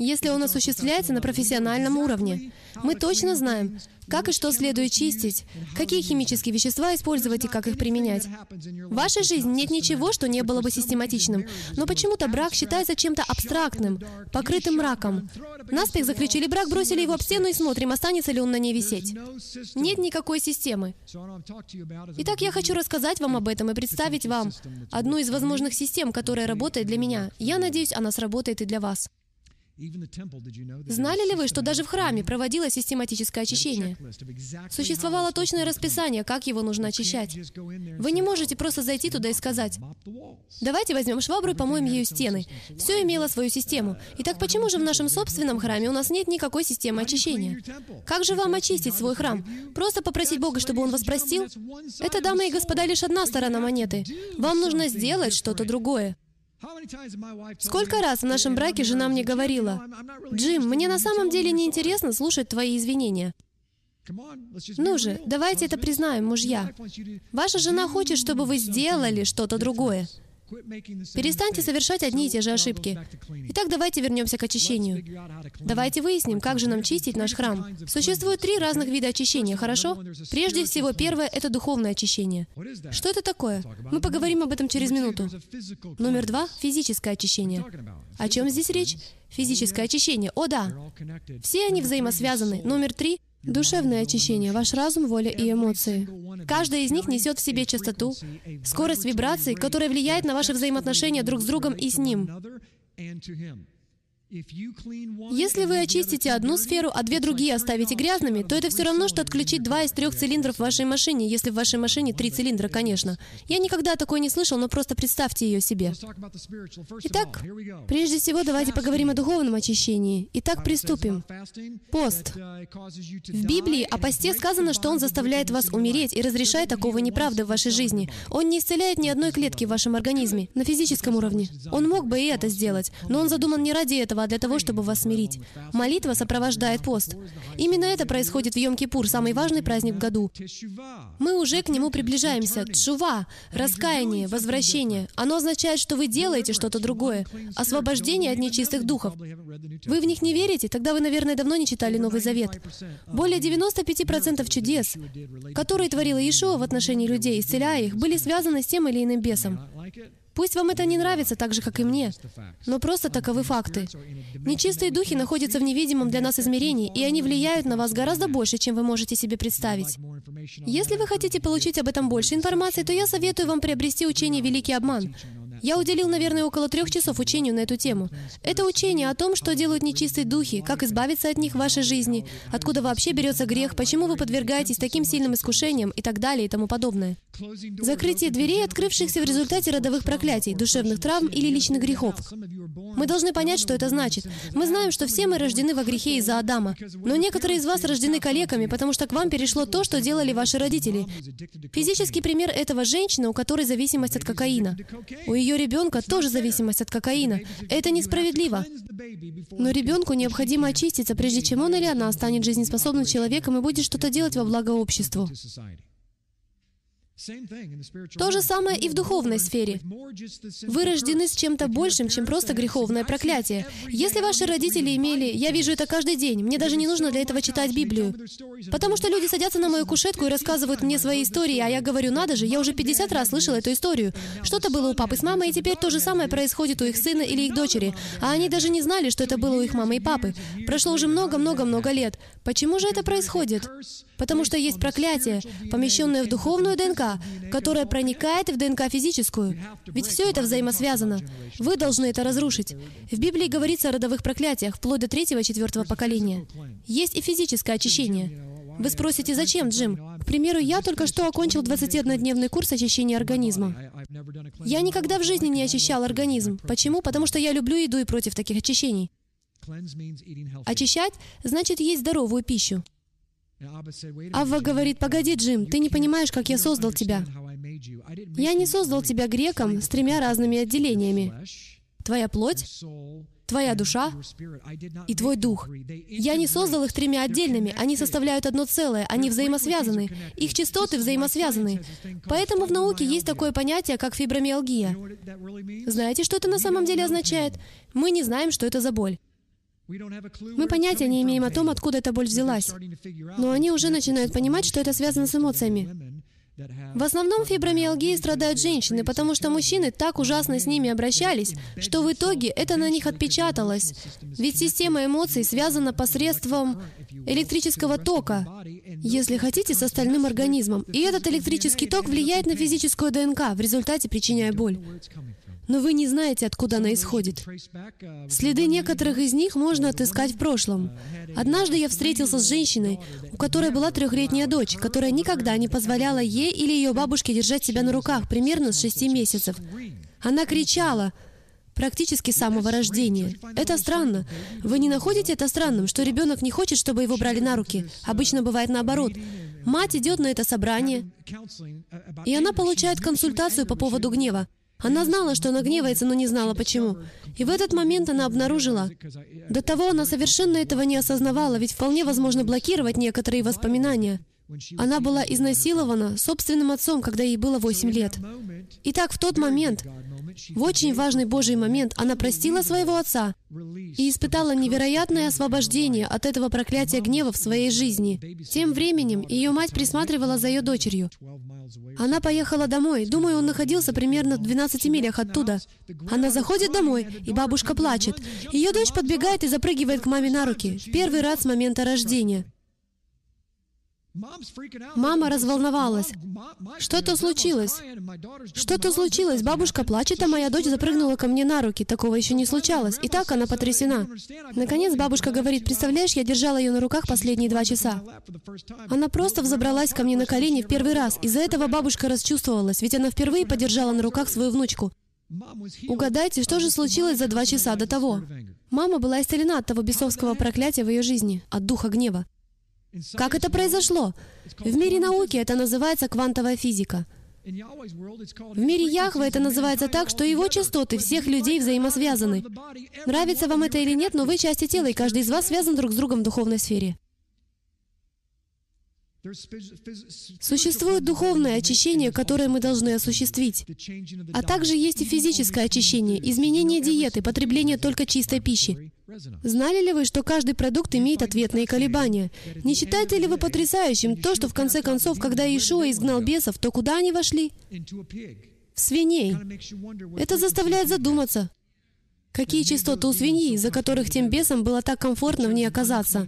если он осуществляется на профессиональном уровне. Мы точно знаем, как и что следует чистить, какие химические вещества использовать и как их применять. В вашей жизни нет ничего, что не было бы систематичным, но почему-то брак считается чем-то абстрактным, покрытым мраком. Наспех заключили брак, бросили его об стену и смотрим, останется ли он на ней висеть. Нет никакой системы. Итак, я хочу рассказать вам об этом и представить вам одну из возможных систем, которая работает для меня. Я надеюсь, она сработает и для вас. Знали ли вы, что даже в храме проводилось систематическое очищение? Существовало точное расписание, как его нужно очищать. Вы не можете просто зайти туда и сказать, «Давайте возьмем швабру и помоем ею стены». Все имело свою систему. Итак, почему же в нашем собственном храме у нас нет никакой системы очищения? Как же вам очистить свой храм? Просто попросить Бога, чтобы Он вас простил? Это, дамы и господа, лишь одна сторона монеты. Вам нужно сделать что-то другое. Сколько раз в нашем браке жена мне говорила, «Джим, мне на самом деле не интересно слушать твои извинения». Ну же, давайте это признаем, мужья. Ваша жена хочет, чтобы вы сделали что-то другое. Перестаньте совершать одни и те же ошибки. Итак, давайте вернемся к очищению. Давайте выясним, как же нам чистить наш храм. Существует три разных вида очищения, хорошо? Прежде всего, первое — это духовное очищение. Что это такое? Мы поговорим об этом через минуту. Номер два — физическое очищение. О чем здесь речь? Физическое очищение. О, да. Все они взаимосвязаны. Номер три Душевное очищение, ваш разум, воля и эмоции. Каждая из них несет в себе частоту, скорость вибраций, которая влияет на ваши взаимоотношения друг с другом и с ним. Если вы очистите одну сферу, а две другие оставите грязными, то это все равно, что отключить два из трех цилиндров в вашей машине, если в вашей машине три цилиндра, конечно. Я никогда такое не слышал, но просто представьте ее себе. Итак, прежде всего давайте поговорим о духовном очищении. Итак, приступим. Пост. В Библии о посте сказано, что он заставляет вас умереть и разрешает такого неправды в вашей жизни. Он не исцеляет ни одной клетки в вашем организме, на физическом уровне. Он мог бы и это сделать, но он задуман не ради этого, а для того, чтобы вас смирить. Молитва сопровождает пост. Именно это происходит в Йом-Кипур, самый важный праздник в году. Мы уже к нему приближаемся. Тшува, раскаяние, возвращение. Оно означает, что вы делаете что-то другое. Освобождение от нечистых духов. Вы в них не верите? Тогда вы, наверное, давно не читали Новый Завет. Более 95% чудес, которые творила Иешуа в отношении людей, исцеляя их, были связаны с тем или иным бесом. Пусть вам это не нравится так же, как и мне, но просто таковы факты. Нечистые духи находятся в невидимом для нас измерении, и они влияют на вас гораздо больше, чем вы можете себе представить. Если вы хотите получить об этом больше информации, то я советую вам приобрести учение «Великий обман». Я уделил, наверное, около трех часов учению на эту тему. Это учение о том, что делают нечистые духи, как избавиться от них в вашей жизни, откуда вообще берется грех, почему вы подвергаетесь таким сильным искушениям и так далее и тому подобное. Закрытие дверей, открывшихся в результате родовых проклятий, душевных травм или личных грехов. Мы должны понять, что это значит. Мы знаем, что все мы рождены во грехе из-за Адама. Но некоторые из вас рождены калеками, потому что к вам перешло то, что делали ваши родители. Физический пример этого – женщина, у которой зависимость от кокаина. У ее ребенка тоже зависимость от кокаина. Это несправедливо. Но ребенку необходимо очиститься, прежде чем он или она станет жизнеспособным человеком и будет что-то делать во благо обществу. То же самое и в духовной сфере. Вы рождены с чем-то большим, чем просто греховное проклятие. Если ваши родители имели... Я вижу это каждый день. Мне даже не нужно для этого читать Библию. Потому что люди садятся на мою кушетку и рассказывают мне свои истории, а я говорю, надо же, я уже 50 раз слышала эту историю. Что-то было у папы с мамой, и теперь то же самое происходит у их сына или их дочери. А они даже не знали, что это было у их мамы и папы. Прошло уже много-много-много лет. Почему же это происходит? Потому что есть проклятие, помещенное в духовную ДНК, которое проникает в ДНК физическую. Ведь все это взаимосвязано. Вы должны это разрушить. В Библии говорится о родовых проклятиях, вплоть до третьего-четвертого поколения. Есть и физическое очищение. Вы спросите, зачем, Джим? К примеру, я только что окончил 21-дневный курс очищения организма. Я никогда в жизни не очищал организм. Почему? Потому что я люблю еду и против таких очищений. Очищать значит есть здоровую пищу. Авва говорит, «Погоди, Джим, ты не понимаешь, как я создал тебя. Я не создал тебя греком с тремя разными отделениями. Твоя плоть, твоя душа и твой дух. Я не создал их тремя отдельными, они составляют одно целое, они взаимосвязаны, их частоты взаимосвязаны. Поэтому в науке есть такое понятие, как фибромиалгия. Знаете, что это на самом деле означает? Мы не знаем, что это за боль. Мы понятия не имеем о том, откуда эта боль взялась. Но они уже начинают понимать, что это связано с эмоциями. В основном фибромиалгией страдают женщины, потому что мужчины так ужасно с ними обращались, что в итоге это на них отпечаталось. Ведь система эмоций связана посредством электрического тока, если хотите, с остальным организмом. И этот электрический ток влияет на физическую ДНК, в результате причиняя боль но вы не знаете, откуда она исходит. Следы некоторых из них можно отыскать в прошлом. Однажды я встретился с женщиной, у которой была трехлетняя дочь, которая никогда не позволяла ей или ее бабушке держать себя на руках примерно с шести месяцев. Она кричала, практически с самого рождения. Это странно. Вы не находите это странным, что ребенок не хочет, чтобы его брали на руки? Обычно бывает наоборот. Мать идет на это собрание, и она получает консультацию по поводу гнева. Она знала, что она гневается, но не знала почему. И в этот момент она обнаружила. До того она совершенно этого не осознавала, ведь вполне возможно блокировать некоторые воспоминания. Она была изнасилована собственным отцом, когда ей было 8 лет. Итак, в тот момент, в очень важный Божий момент, она простила своего отца и испытала невероятное освобождение от этого проклятия гнева в своей жизни. Тем временем ее мать присматривала за ее дочерью. Она поехала домой. Думаю, он находился примерно в 12 милях оттуда. Она заходит домой, и бабушка плачет. Ее дочь подбегает и запрыгивает к маме на руки. Первый раз с момента рождения. Мама разволновалась. Что-то случилось. Что-то случилось. Бабушка плачет, а моя дочь запрыгнула ко мне на руки. Такого еще не случалось. И так она потрясена. Наконец бабушка говорит, представляешь, я держала ее на руках последние два часа. Она просто взобралась ко мне на колени в первый раз. Из-за этого бабушка расчувствовалась, ведь она впервые подержала на руках свою внучку. Угадайте, что же случилось за два часа до того? Мама была исцелена от того бесовского проклятия в ее жизни, от духа гнева. Как это произошло? В мире науки это называется квантовая физика. В мире Яхве это называется так, что его частоты всех людей взаимосвязаны. Нравится вам это или нет, но вы части тела, и каждый из вас связан друг с другом в духовной сфере. Существует духовное очищение, которое мы должны осуществить. А также есть и физическое очищение, изменение диеты, потребление только чистой пищи. Знали ли вы, что каждый продукт имеет ответные колебания? Не считаете ли вы потрясающим то, что в конце концов, когда Иешуа изгнал бесов, то куда они вошли? в свиней. Это заставляет задуматься, какие частоты у свиньи, из-за которых тем бесам было так комфортно в ней оказаться.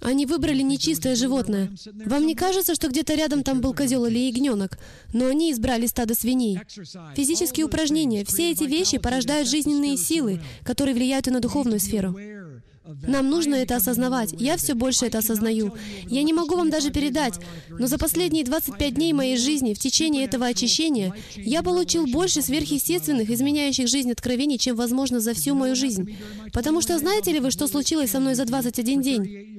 Они выбрали нечистое животное. Вам не кажется, что где-то рядом там был козел или ягненок? Но они избрали стадо свиней. Физические упражнения, все эти вещи порождают жизненные силы, которые влияют и на духовную сферу. Нам нужно это осознавать. Я все больше это осознаю. Я не могу вам даже передать, но за последние 25 дней моей жизни, в течение этого очищения, я получил больше сверхъестественных, изменяющих жизнь откровений, чем возможно за всю мою жизнь. Потому что знаете ли вы, что случилось со мной за 21 день?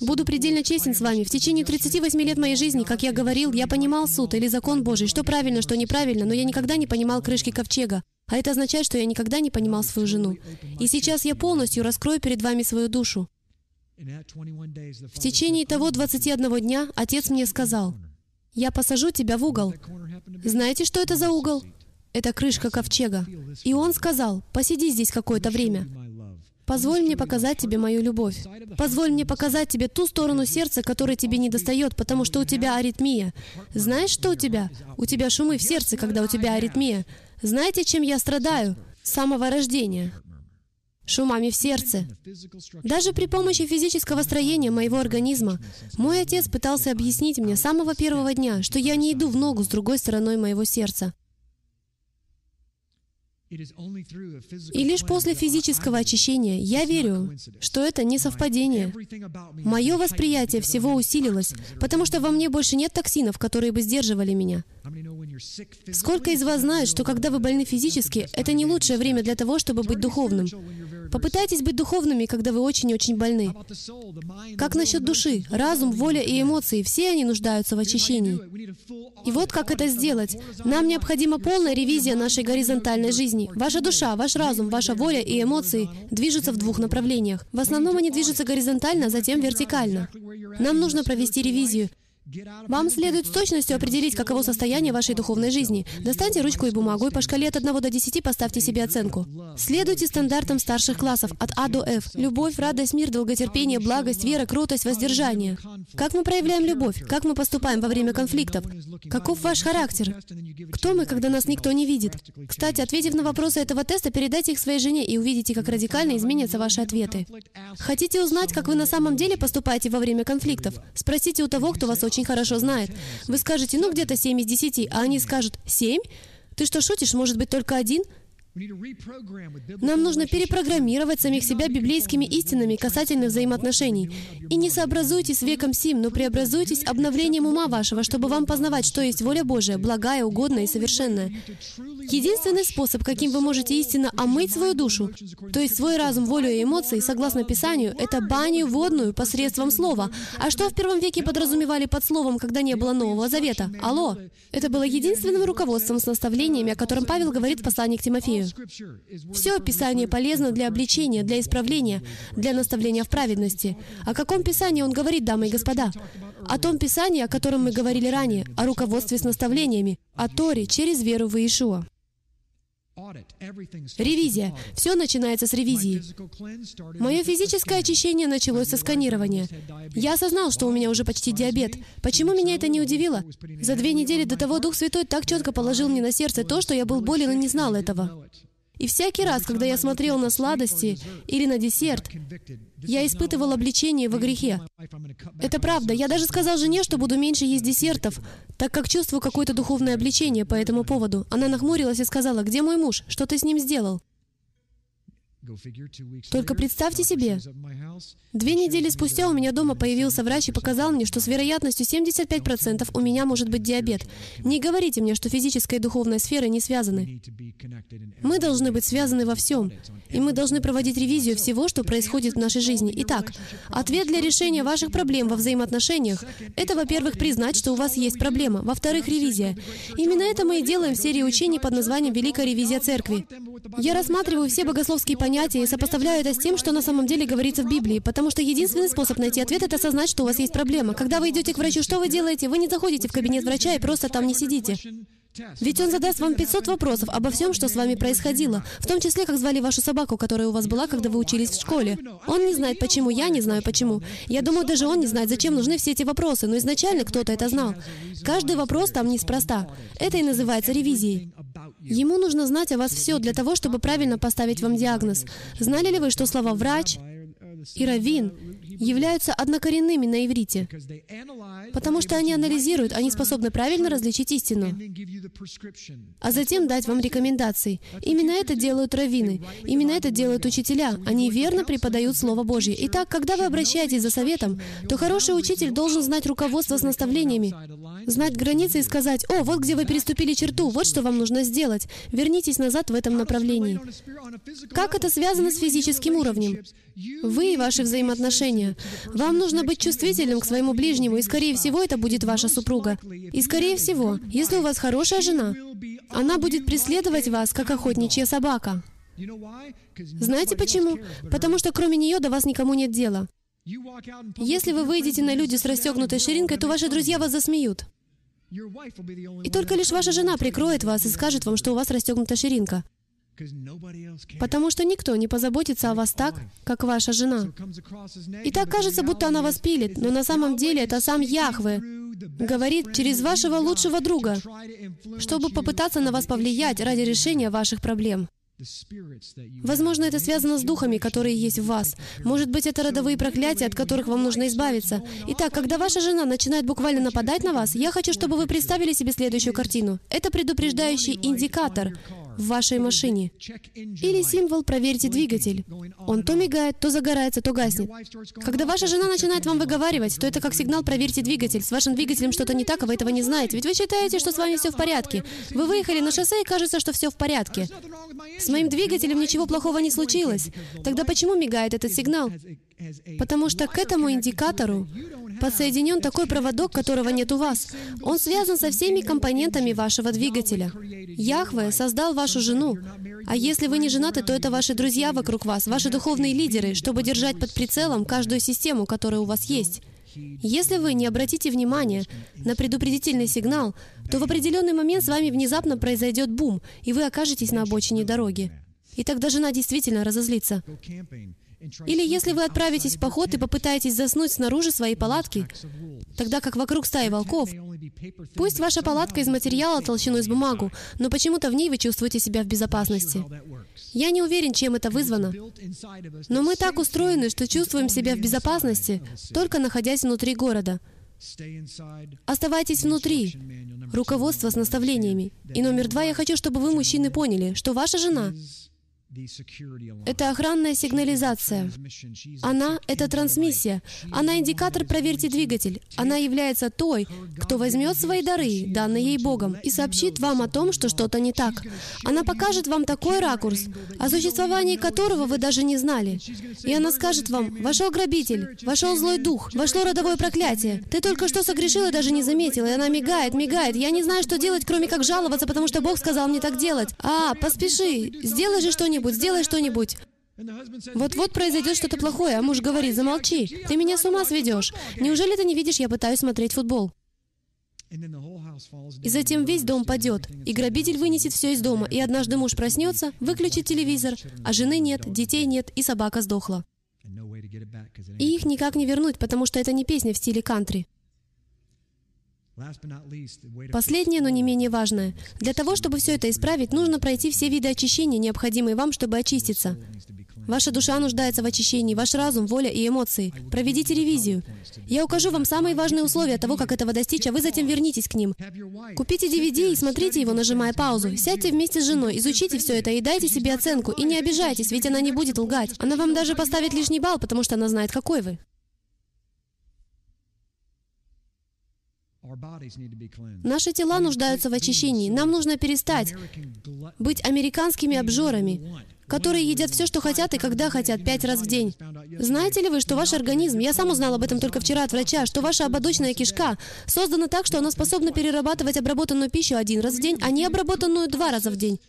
Буду предельно честен с вами. В течение 38 лет моей жизни, как я говорил, я понимал суд или закон Божий, что правильно, что неправильно, но я никогда не понимал крышки ковчега. А это означает, что я никогда не понимал свою жену. И сейчас я полностью раскрою перед вами свою душу. В течение того 21 дня Отец мне сказал, «Я посажу тебя в угол». Знаете, что это за угол? Это крышка ковчега. И Он сказал, «Посиди здесь какое-то время». Позволь мне показать тебе мою любовь. Позволь мне показать тебе ту сторону сердца, которой тебе не достает, потому что у тебя аритмия. Знаешь, что у тебя? У тебя шумы в сердце, когда у тебя аритмия. Знаете, чем я страдаю? С самого рождения. Шумами в сердце. Даже при помощи физического строения моего организма мой отец пытался объяснить мне с самого первого дня, что я не иду в ногу с другой стороной моего сердца. И лишь после физического очищения я верю, что это не совпадение. Мое восприятие всего усилилось, потому что во мне больше нет токсинов, которые бы сдерживали меня. Сколько из вас знает, что когда вы больны физически, это не лучшее время для того, чтобы быть духовным? Попытайтесь быть духовными, когда вы очень-очень больны. Как насчет души? Разум, воля и эмоции, все они нуждаются в очищении. И вот как это сделать. Нам необходима полная ревизия нашей горизонтальной жизни. Ваша душа, ваш разум, ваша воля и эмоции движутся в двух направлениях. В основном они движутся горизонтально, затем вертикально. Нам нужно провести ревизию. Вам следует с точностью определить, каково состояние вашей духовной жизни. Достаньте ручку и бумагу и по шкале от 1 до 10 поставьте себе оценку. Следуйте стандартам старших классов от А до F. Любовь, радость, мир, долготерпение, благость, вера, крутость, воздержание. Как мы проявляем любовь? Как мы поступаем во время конфликтов? Каков ваш характер? Кто мы, когда нас никто не видит? Кстати, ответив на вопросы этого теста, передайте их своей жене и увидите, как радикально изменятся ваши ответы. Хотите узнать, как вы на самом деле поступаете во время конфликтов? Спросите у того, кто вас очень очень хорошо знает. Вы скажете, ну где-то 7 из 10, а они скажут, 7? Ты что, шутишь? Может быть, только один? Нам нужно перепрограммировать самих себя библейскими истинами касательно взаимоотношений. И не сообразуйтесь веком сим, но преобразуйтесь обновлением ума вашего, чтобы вам познавать, что есть воля Божия, благая, угодная и совершенная. Единственный способ, каким вы можете истинно омыть свою душу, то есть свой разум, волю и эмоции, согласно Писанию, это баню водную посредством слова. А что в первом веке подразумевали под словом, когда не было Нового Завета? Алло! Это было единственным руководством с наставлениями, о котором Павел говорит в послании к Тимофею. Все Писание полезно для обличения, для исправления, для наставления в праведности. О каком Писании он говорит, дамы и господа? О том Писании, о котором мы говорили ранее, о руководстве с наставлениями, о Торе через веру в Иешуа. Ревизия. Все начинается с ревизии. Мое физическое очищение началось со сканирования. Я осознал, что у меня уже почти диабет. Почему меня это не удивило? За две недели до того Дух Святой так четко положил мне на сердце то, что я был болен и не знал этого. И всякий раз, когда я смотрел на сладости или на десерт, я испытывал обличение во грехе. Это правда. Я даже сказал жене, что буду меньше есть десертов, так как чувствую какое-то духовное обличение по этому поводу. Она нахмурилась и сказала, «Где мой муж? Что ты с ним сделал?» Только представьте себе, две недели спустя у меня дома появился врач и показал мне, что с вероятностью 75% у меня может быть диабет. Не говорите мне, что физическая и духовная сферы не связаны. Мы должны быть связаны во всем, и мы должны проводить ревизию всего, что происходит в нашей жизни. Итак, ответ для решения ваших проблем во взаимоотношениях — это, во-первых, признать, что у вас есть проблема, во-вторых, ревизия. Именно это мы и делаем в серии учений под названием «Великая ревизия Церкви». Я рассматриваю все богословские понятия понятия и сопоставляю это с тем, что на самом деле говорится в Библии, потому что единственный способ найти ответ — это осознать, что у вас есть проблема. Когда вы идете к врачу, что вы делаете? Вы не заходите в кабинет врача и просто там не сидите. Ведь он задаст вам 500 вопросов обо всем, что с вами происходило, в том числе, как звали вашу собаку, которая у вас была, когда вы учились в школе. Он не знает почему, я не знаю почему. Я думаю, даже он не знает, зачем нужны все эти вопросы, но изначально кто-то это знал. Каждый вопрос там неспроста. Это и называется ревизией. Ему нужно знать о вас все для того, чтобы правильно поставить вам диагноз. Знали ли вы, что слова «врач» и «раввин» являются однокоренными на иврите, потому что они анализируют, они способны правильно различить истину, а затем дать вам рекомендации. Именно это делают раввины, именно это делают учителя. Они верно преподают Слово Божье. Итак, когда вы обращаетесь за советом, то хороший учитель должен знать руководство с наставлениями, знать границы и сказать, «О, вот где вы переступили черту, вот что вам нужно сделать. Вернитесь назад в этом направлении». Как это связано с физическим уровнем? Вы и ваши взаимоотношения. Вам нужно быть чувствительным к своему ближнему, и, скорее всего, это будет ваша супруга. И, скорее всего, если у вас хорошая жена, она будет преследовать вас, как охотничья собака. Знаете почему? Потому что кроме нее до вас никому нет дела. Если вы выйдете на люди с расстегнутой ширинкой, то ваши друзья вас засмеют. И только лишь ваша жена прикроет вас и скажет вам, что у вас расстегнута ширинка. Потому что никто не позаботится о вас так, как ваша жена. И так кажется, будто она вас пилит, но на самом деле это сам Яхве говорит через вашего лучшего друга, чтобы попытаться на вас повлиять ради решения ваших проблем. Возможно, это связано с духами, которые есть в вас. Может быть, это родовые проклятия, от которых вам нужно избавиться. Итак, когда ваша жена начинает буквально нападать на вас, я хочу, чтобы вы представили себе следующую картину. Это предупреждающий индикатор в вашей машине. Или символ «Проверьте двигатель». Он то мигает, то загорается, то гаснет. Когда ваша жена начинает вам выговаривать, то это как сигнал «Проверьте двигатель». С вашим двигателем что-то не так, а вы этого не знаете. Ведь вы считаете, что с вами все в порядке. Вы выехали на шоссе, и кажется, что все в порядке. С моим двигателем ничего плохого не случилось. Тогда почему мигает этот сигнал? Потому что к этому индикатору подсоединен такой проводок, которого нет у вас. Он связан со всеми компонентами вашего двигателя. Яхве создал вашу жену. А если вы не женаты, то это ваши друзья вокруг вас, ваши духовные лидеры, чтобы держать под прицелом каждую систему, которая у вас есть. Если вы не обратите внимания на предупредительный сигнал, то в определенный момент с вами внезапно произойдет бум, и вы окажетесь на обочине дороги. И тогда жена действительно разозлится. Или если вы отправитесь в поход и попытаетесь заснуть снаружи своей палатки, тогда как вокруг стаи волков, пусть ваша палатка из материала толщиной с бумагу, но почему-то в ней вы чувствуете себя в безопасности. Я не уверен, чем это вызвано, но мы так устроены, что чувствуем себя в безопасности, только находясь внутри города. Оставайтесь внутри. Руководство с наставлениями. И номер два, я хочу, чтобы вы, мужчины, поняли, что ваша жена это охранная сигнализация. Она — это трансмиссия. Она индикатор «Проверьте двигатель». Она является той, кто возьмет свои дары, данные ей Богом, и сообщит вам о том, что что-то не так. Она покажет вам такой ракурс, о существовании которого вы даже не знали. И она скажет вам, «Вошел грабитель, вошел злой дух, вошло родовое проклятие. Ты только что согрешил и даже не заметил». И она мигает, мигает. Я не знаю, что делать, кроме как жаловаться, потому что Бог сказал мне так делать. А, поспеши, сделай же что-нибудь что-нибудь, сделай что-нибудь. Вот-вот произойдет что-то плохое, а муж говорит, замолчи, ты меня с ума сведешь. Неужели ты не видишь, я пытаюсь смотреть футбол? И затем весь дом падет, и грабитель вынесет все из дома, и однажды муж проснется, выключит телевизор, а жены нет, детей нет, и собака сдохла. И их никак не вернуть, потому что это не песня в стиле кантри. Последнее, но не менее важное. Для того, чтобы все это исправить, нужно пройти все виды очищения, необходимые вам, чтобы очиститься. Ваша душа нуждается в очищении, ваш разум, воля и эмоции. Проведите ревизию. Я укажу вам самые важные условия того, как этого достичь, а вы затем вернитесь к ним. Купите DVD и смотрите его, нажимая паузу. Сядьте вместе с женой, изучите все это и дайте себе оценку. И не обижайтесь, ведь она не будет лгать. Она вам даже поставит лишний балл, потому что она знает, какой вы. Наши тела нуждаются в очищении. Нам нужно перестать быть американскими обжорами, которые едят все, что хотят и когда хотят, пять раз в день. Знаете ли вы, что ваш организм, я сам узнал об этом только вчера от врача, что ваша ободочная кишка создана так, что она способна перерабатывать обработанную пищу один раз в день, а не обработанную два раза в день.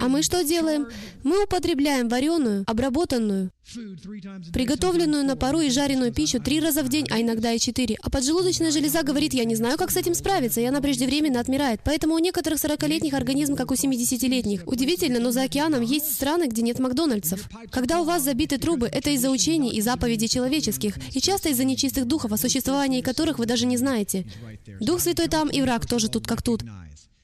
А мы что делаем? Мы употребляем вареную, обработанную, приготовленную на пару и жареную пищу три раза в день, а иногда и четыре. А поджелудочная железа говорит, я не знаю, как с этим справиться, и она преждевременно отмирает. Поэтому у некоторых 40-летних организм, как у 70-летних. Удивительно, но за океаном есть страны, где нет Макдональдсов. Когда у вас забиты трубы, это из-за учений и заповедей человеческих, и часто из-за нечистых духов, о существовании которых вы даже не знаете. Дух Святой там, и враг тоже тут как тут.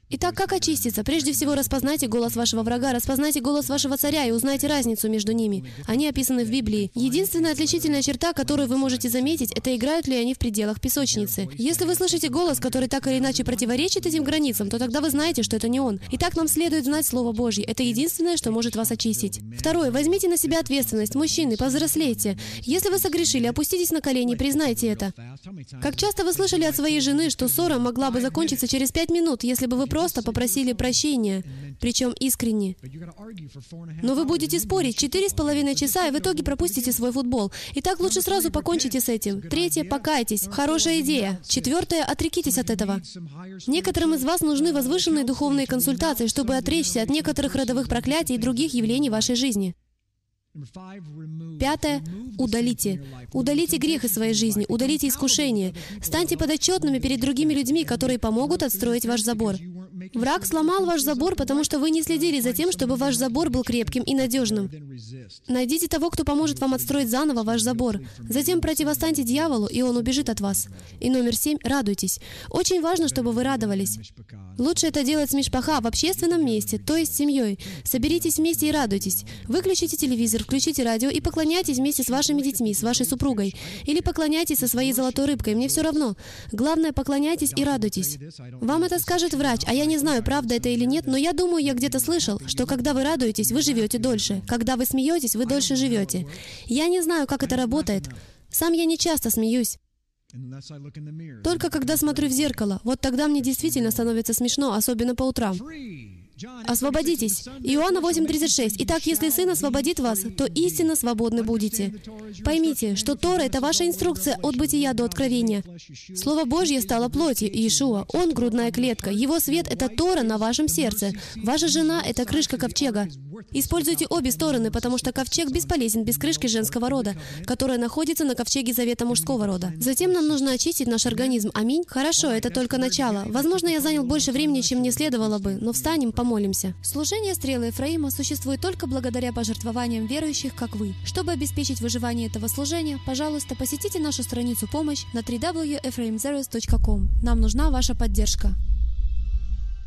Итак, как очиститься? Прежде всего, распознайте голос вашего врага, распознайте голос вашего царя и узнайте разницу между ними. Они описаны в Библии. Единственная отличительная черта, которую вы можете заметить, это играют ли они в пределах песочницы. Если вы слышите голос, который так или иначе противоречит этим границам, то тогда вы знаете, что это не он. Итак, нам следует знать Слово Божье. Это единственное, что может вас очистить. Второе. Возьмите на себя ответственность. Мужчины, повзрослейте. Если вы согрешили, опуститесь на колени и признайте это. Как часто вы слышали от своей жены, что ссора могла бы закончиться через пять минут, если бы вы просто попросили прощения, причем искренне. Но вы будете спорить четыре с половиной часа, и в итоге пропустите свой футбол. Итак, лучше сразу покончите с этим. Третье, покайтесь. Хорошая идея. Четвертое, отрекитесь от этого. Некоторым из вас нужны возвышенные духовные консультации, чтобы отречься от некоторых родовых проклятий и других явлений вашей жизни. Пятое. Удалите. Удалите грех из своей жизни, удалите искушение. Станьте подотчетными перед другими людьми, которые помогут отстроить ваш забор. Враг сломал ваш забор, потому что вы не следили за тем, чтобы ваш забор был крепким и надежным. Найдите того, кто поможет вам отстроить заново ваш забор. Затем противостаньте дьяволу, и он убежит от вас. И номер семь — радуйтесь. Очень важно, чтобы вы радовались. Лучше это делать с мишпаха в общественном месте, то есть с семьей. Соберитесь вместе и радуйтесь. Выключите телевизор, включите радио и поклоняйтесь вместе с вашими детьми, с вашей супругой. Или поклоняйтесь со своей золотой рыбкой, мне все равно. Главное, поклоняйтесь и радуйтесь. Вам это скажет врач, а я не знаю, правда это или нет, но я думаю, я где-то слышал, что когда вы радуетесь, вы живете дольше. Когда вы смеетесь, вы дольше живете. Я не знаю, как это работает. Сам я не часто смеюсь. Только когда смотрю в зеркало, вот тогда мне действительно становится смешно, особенно по утрам. Освободитесь. Иоанна 8.36. Итак, если Сын освободит вас, то истинно свободны будете. Поймите, что Тора — это ваша инструкция от бытия до откровения. Слово Божье стало плотью, Иешуа. Он — грудная клетка. Его свет — это Тора на вашем сердце. Ваша жена — это крышка ковчега. Используйте обе стороны, потому что ковчег бесполезен без крышки женского рода, которая находится на ковчеге завета мужского рода. Затем нам нужно очистить наш организм. Аминь. Хорошо, это только начало. Возможно, я занял больше времени, чем мне следовало бы, но встанем, помолимся. Служение Стрелы Ефраима существует только благодаря пожертвованиям верующих, как вы. Чтобы обеспечить выживание этого служения, пожалуйста, посетите нашу страницу «Помощь» на www.ephraimzeros.com. Нам нужна ваша поддержка.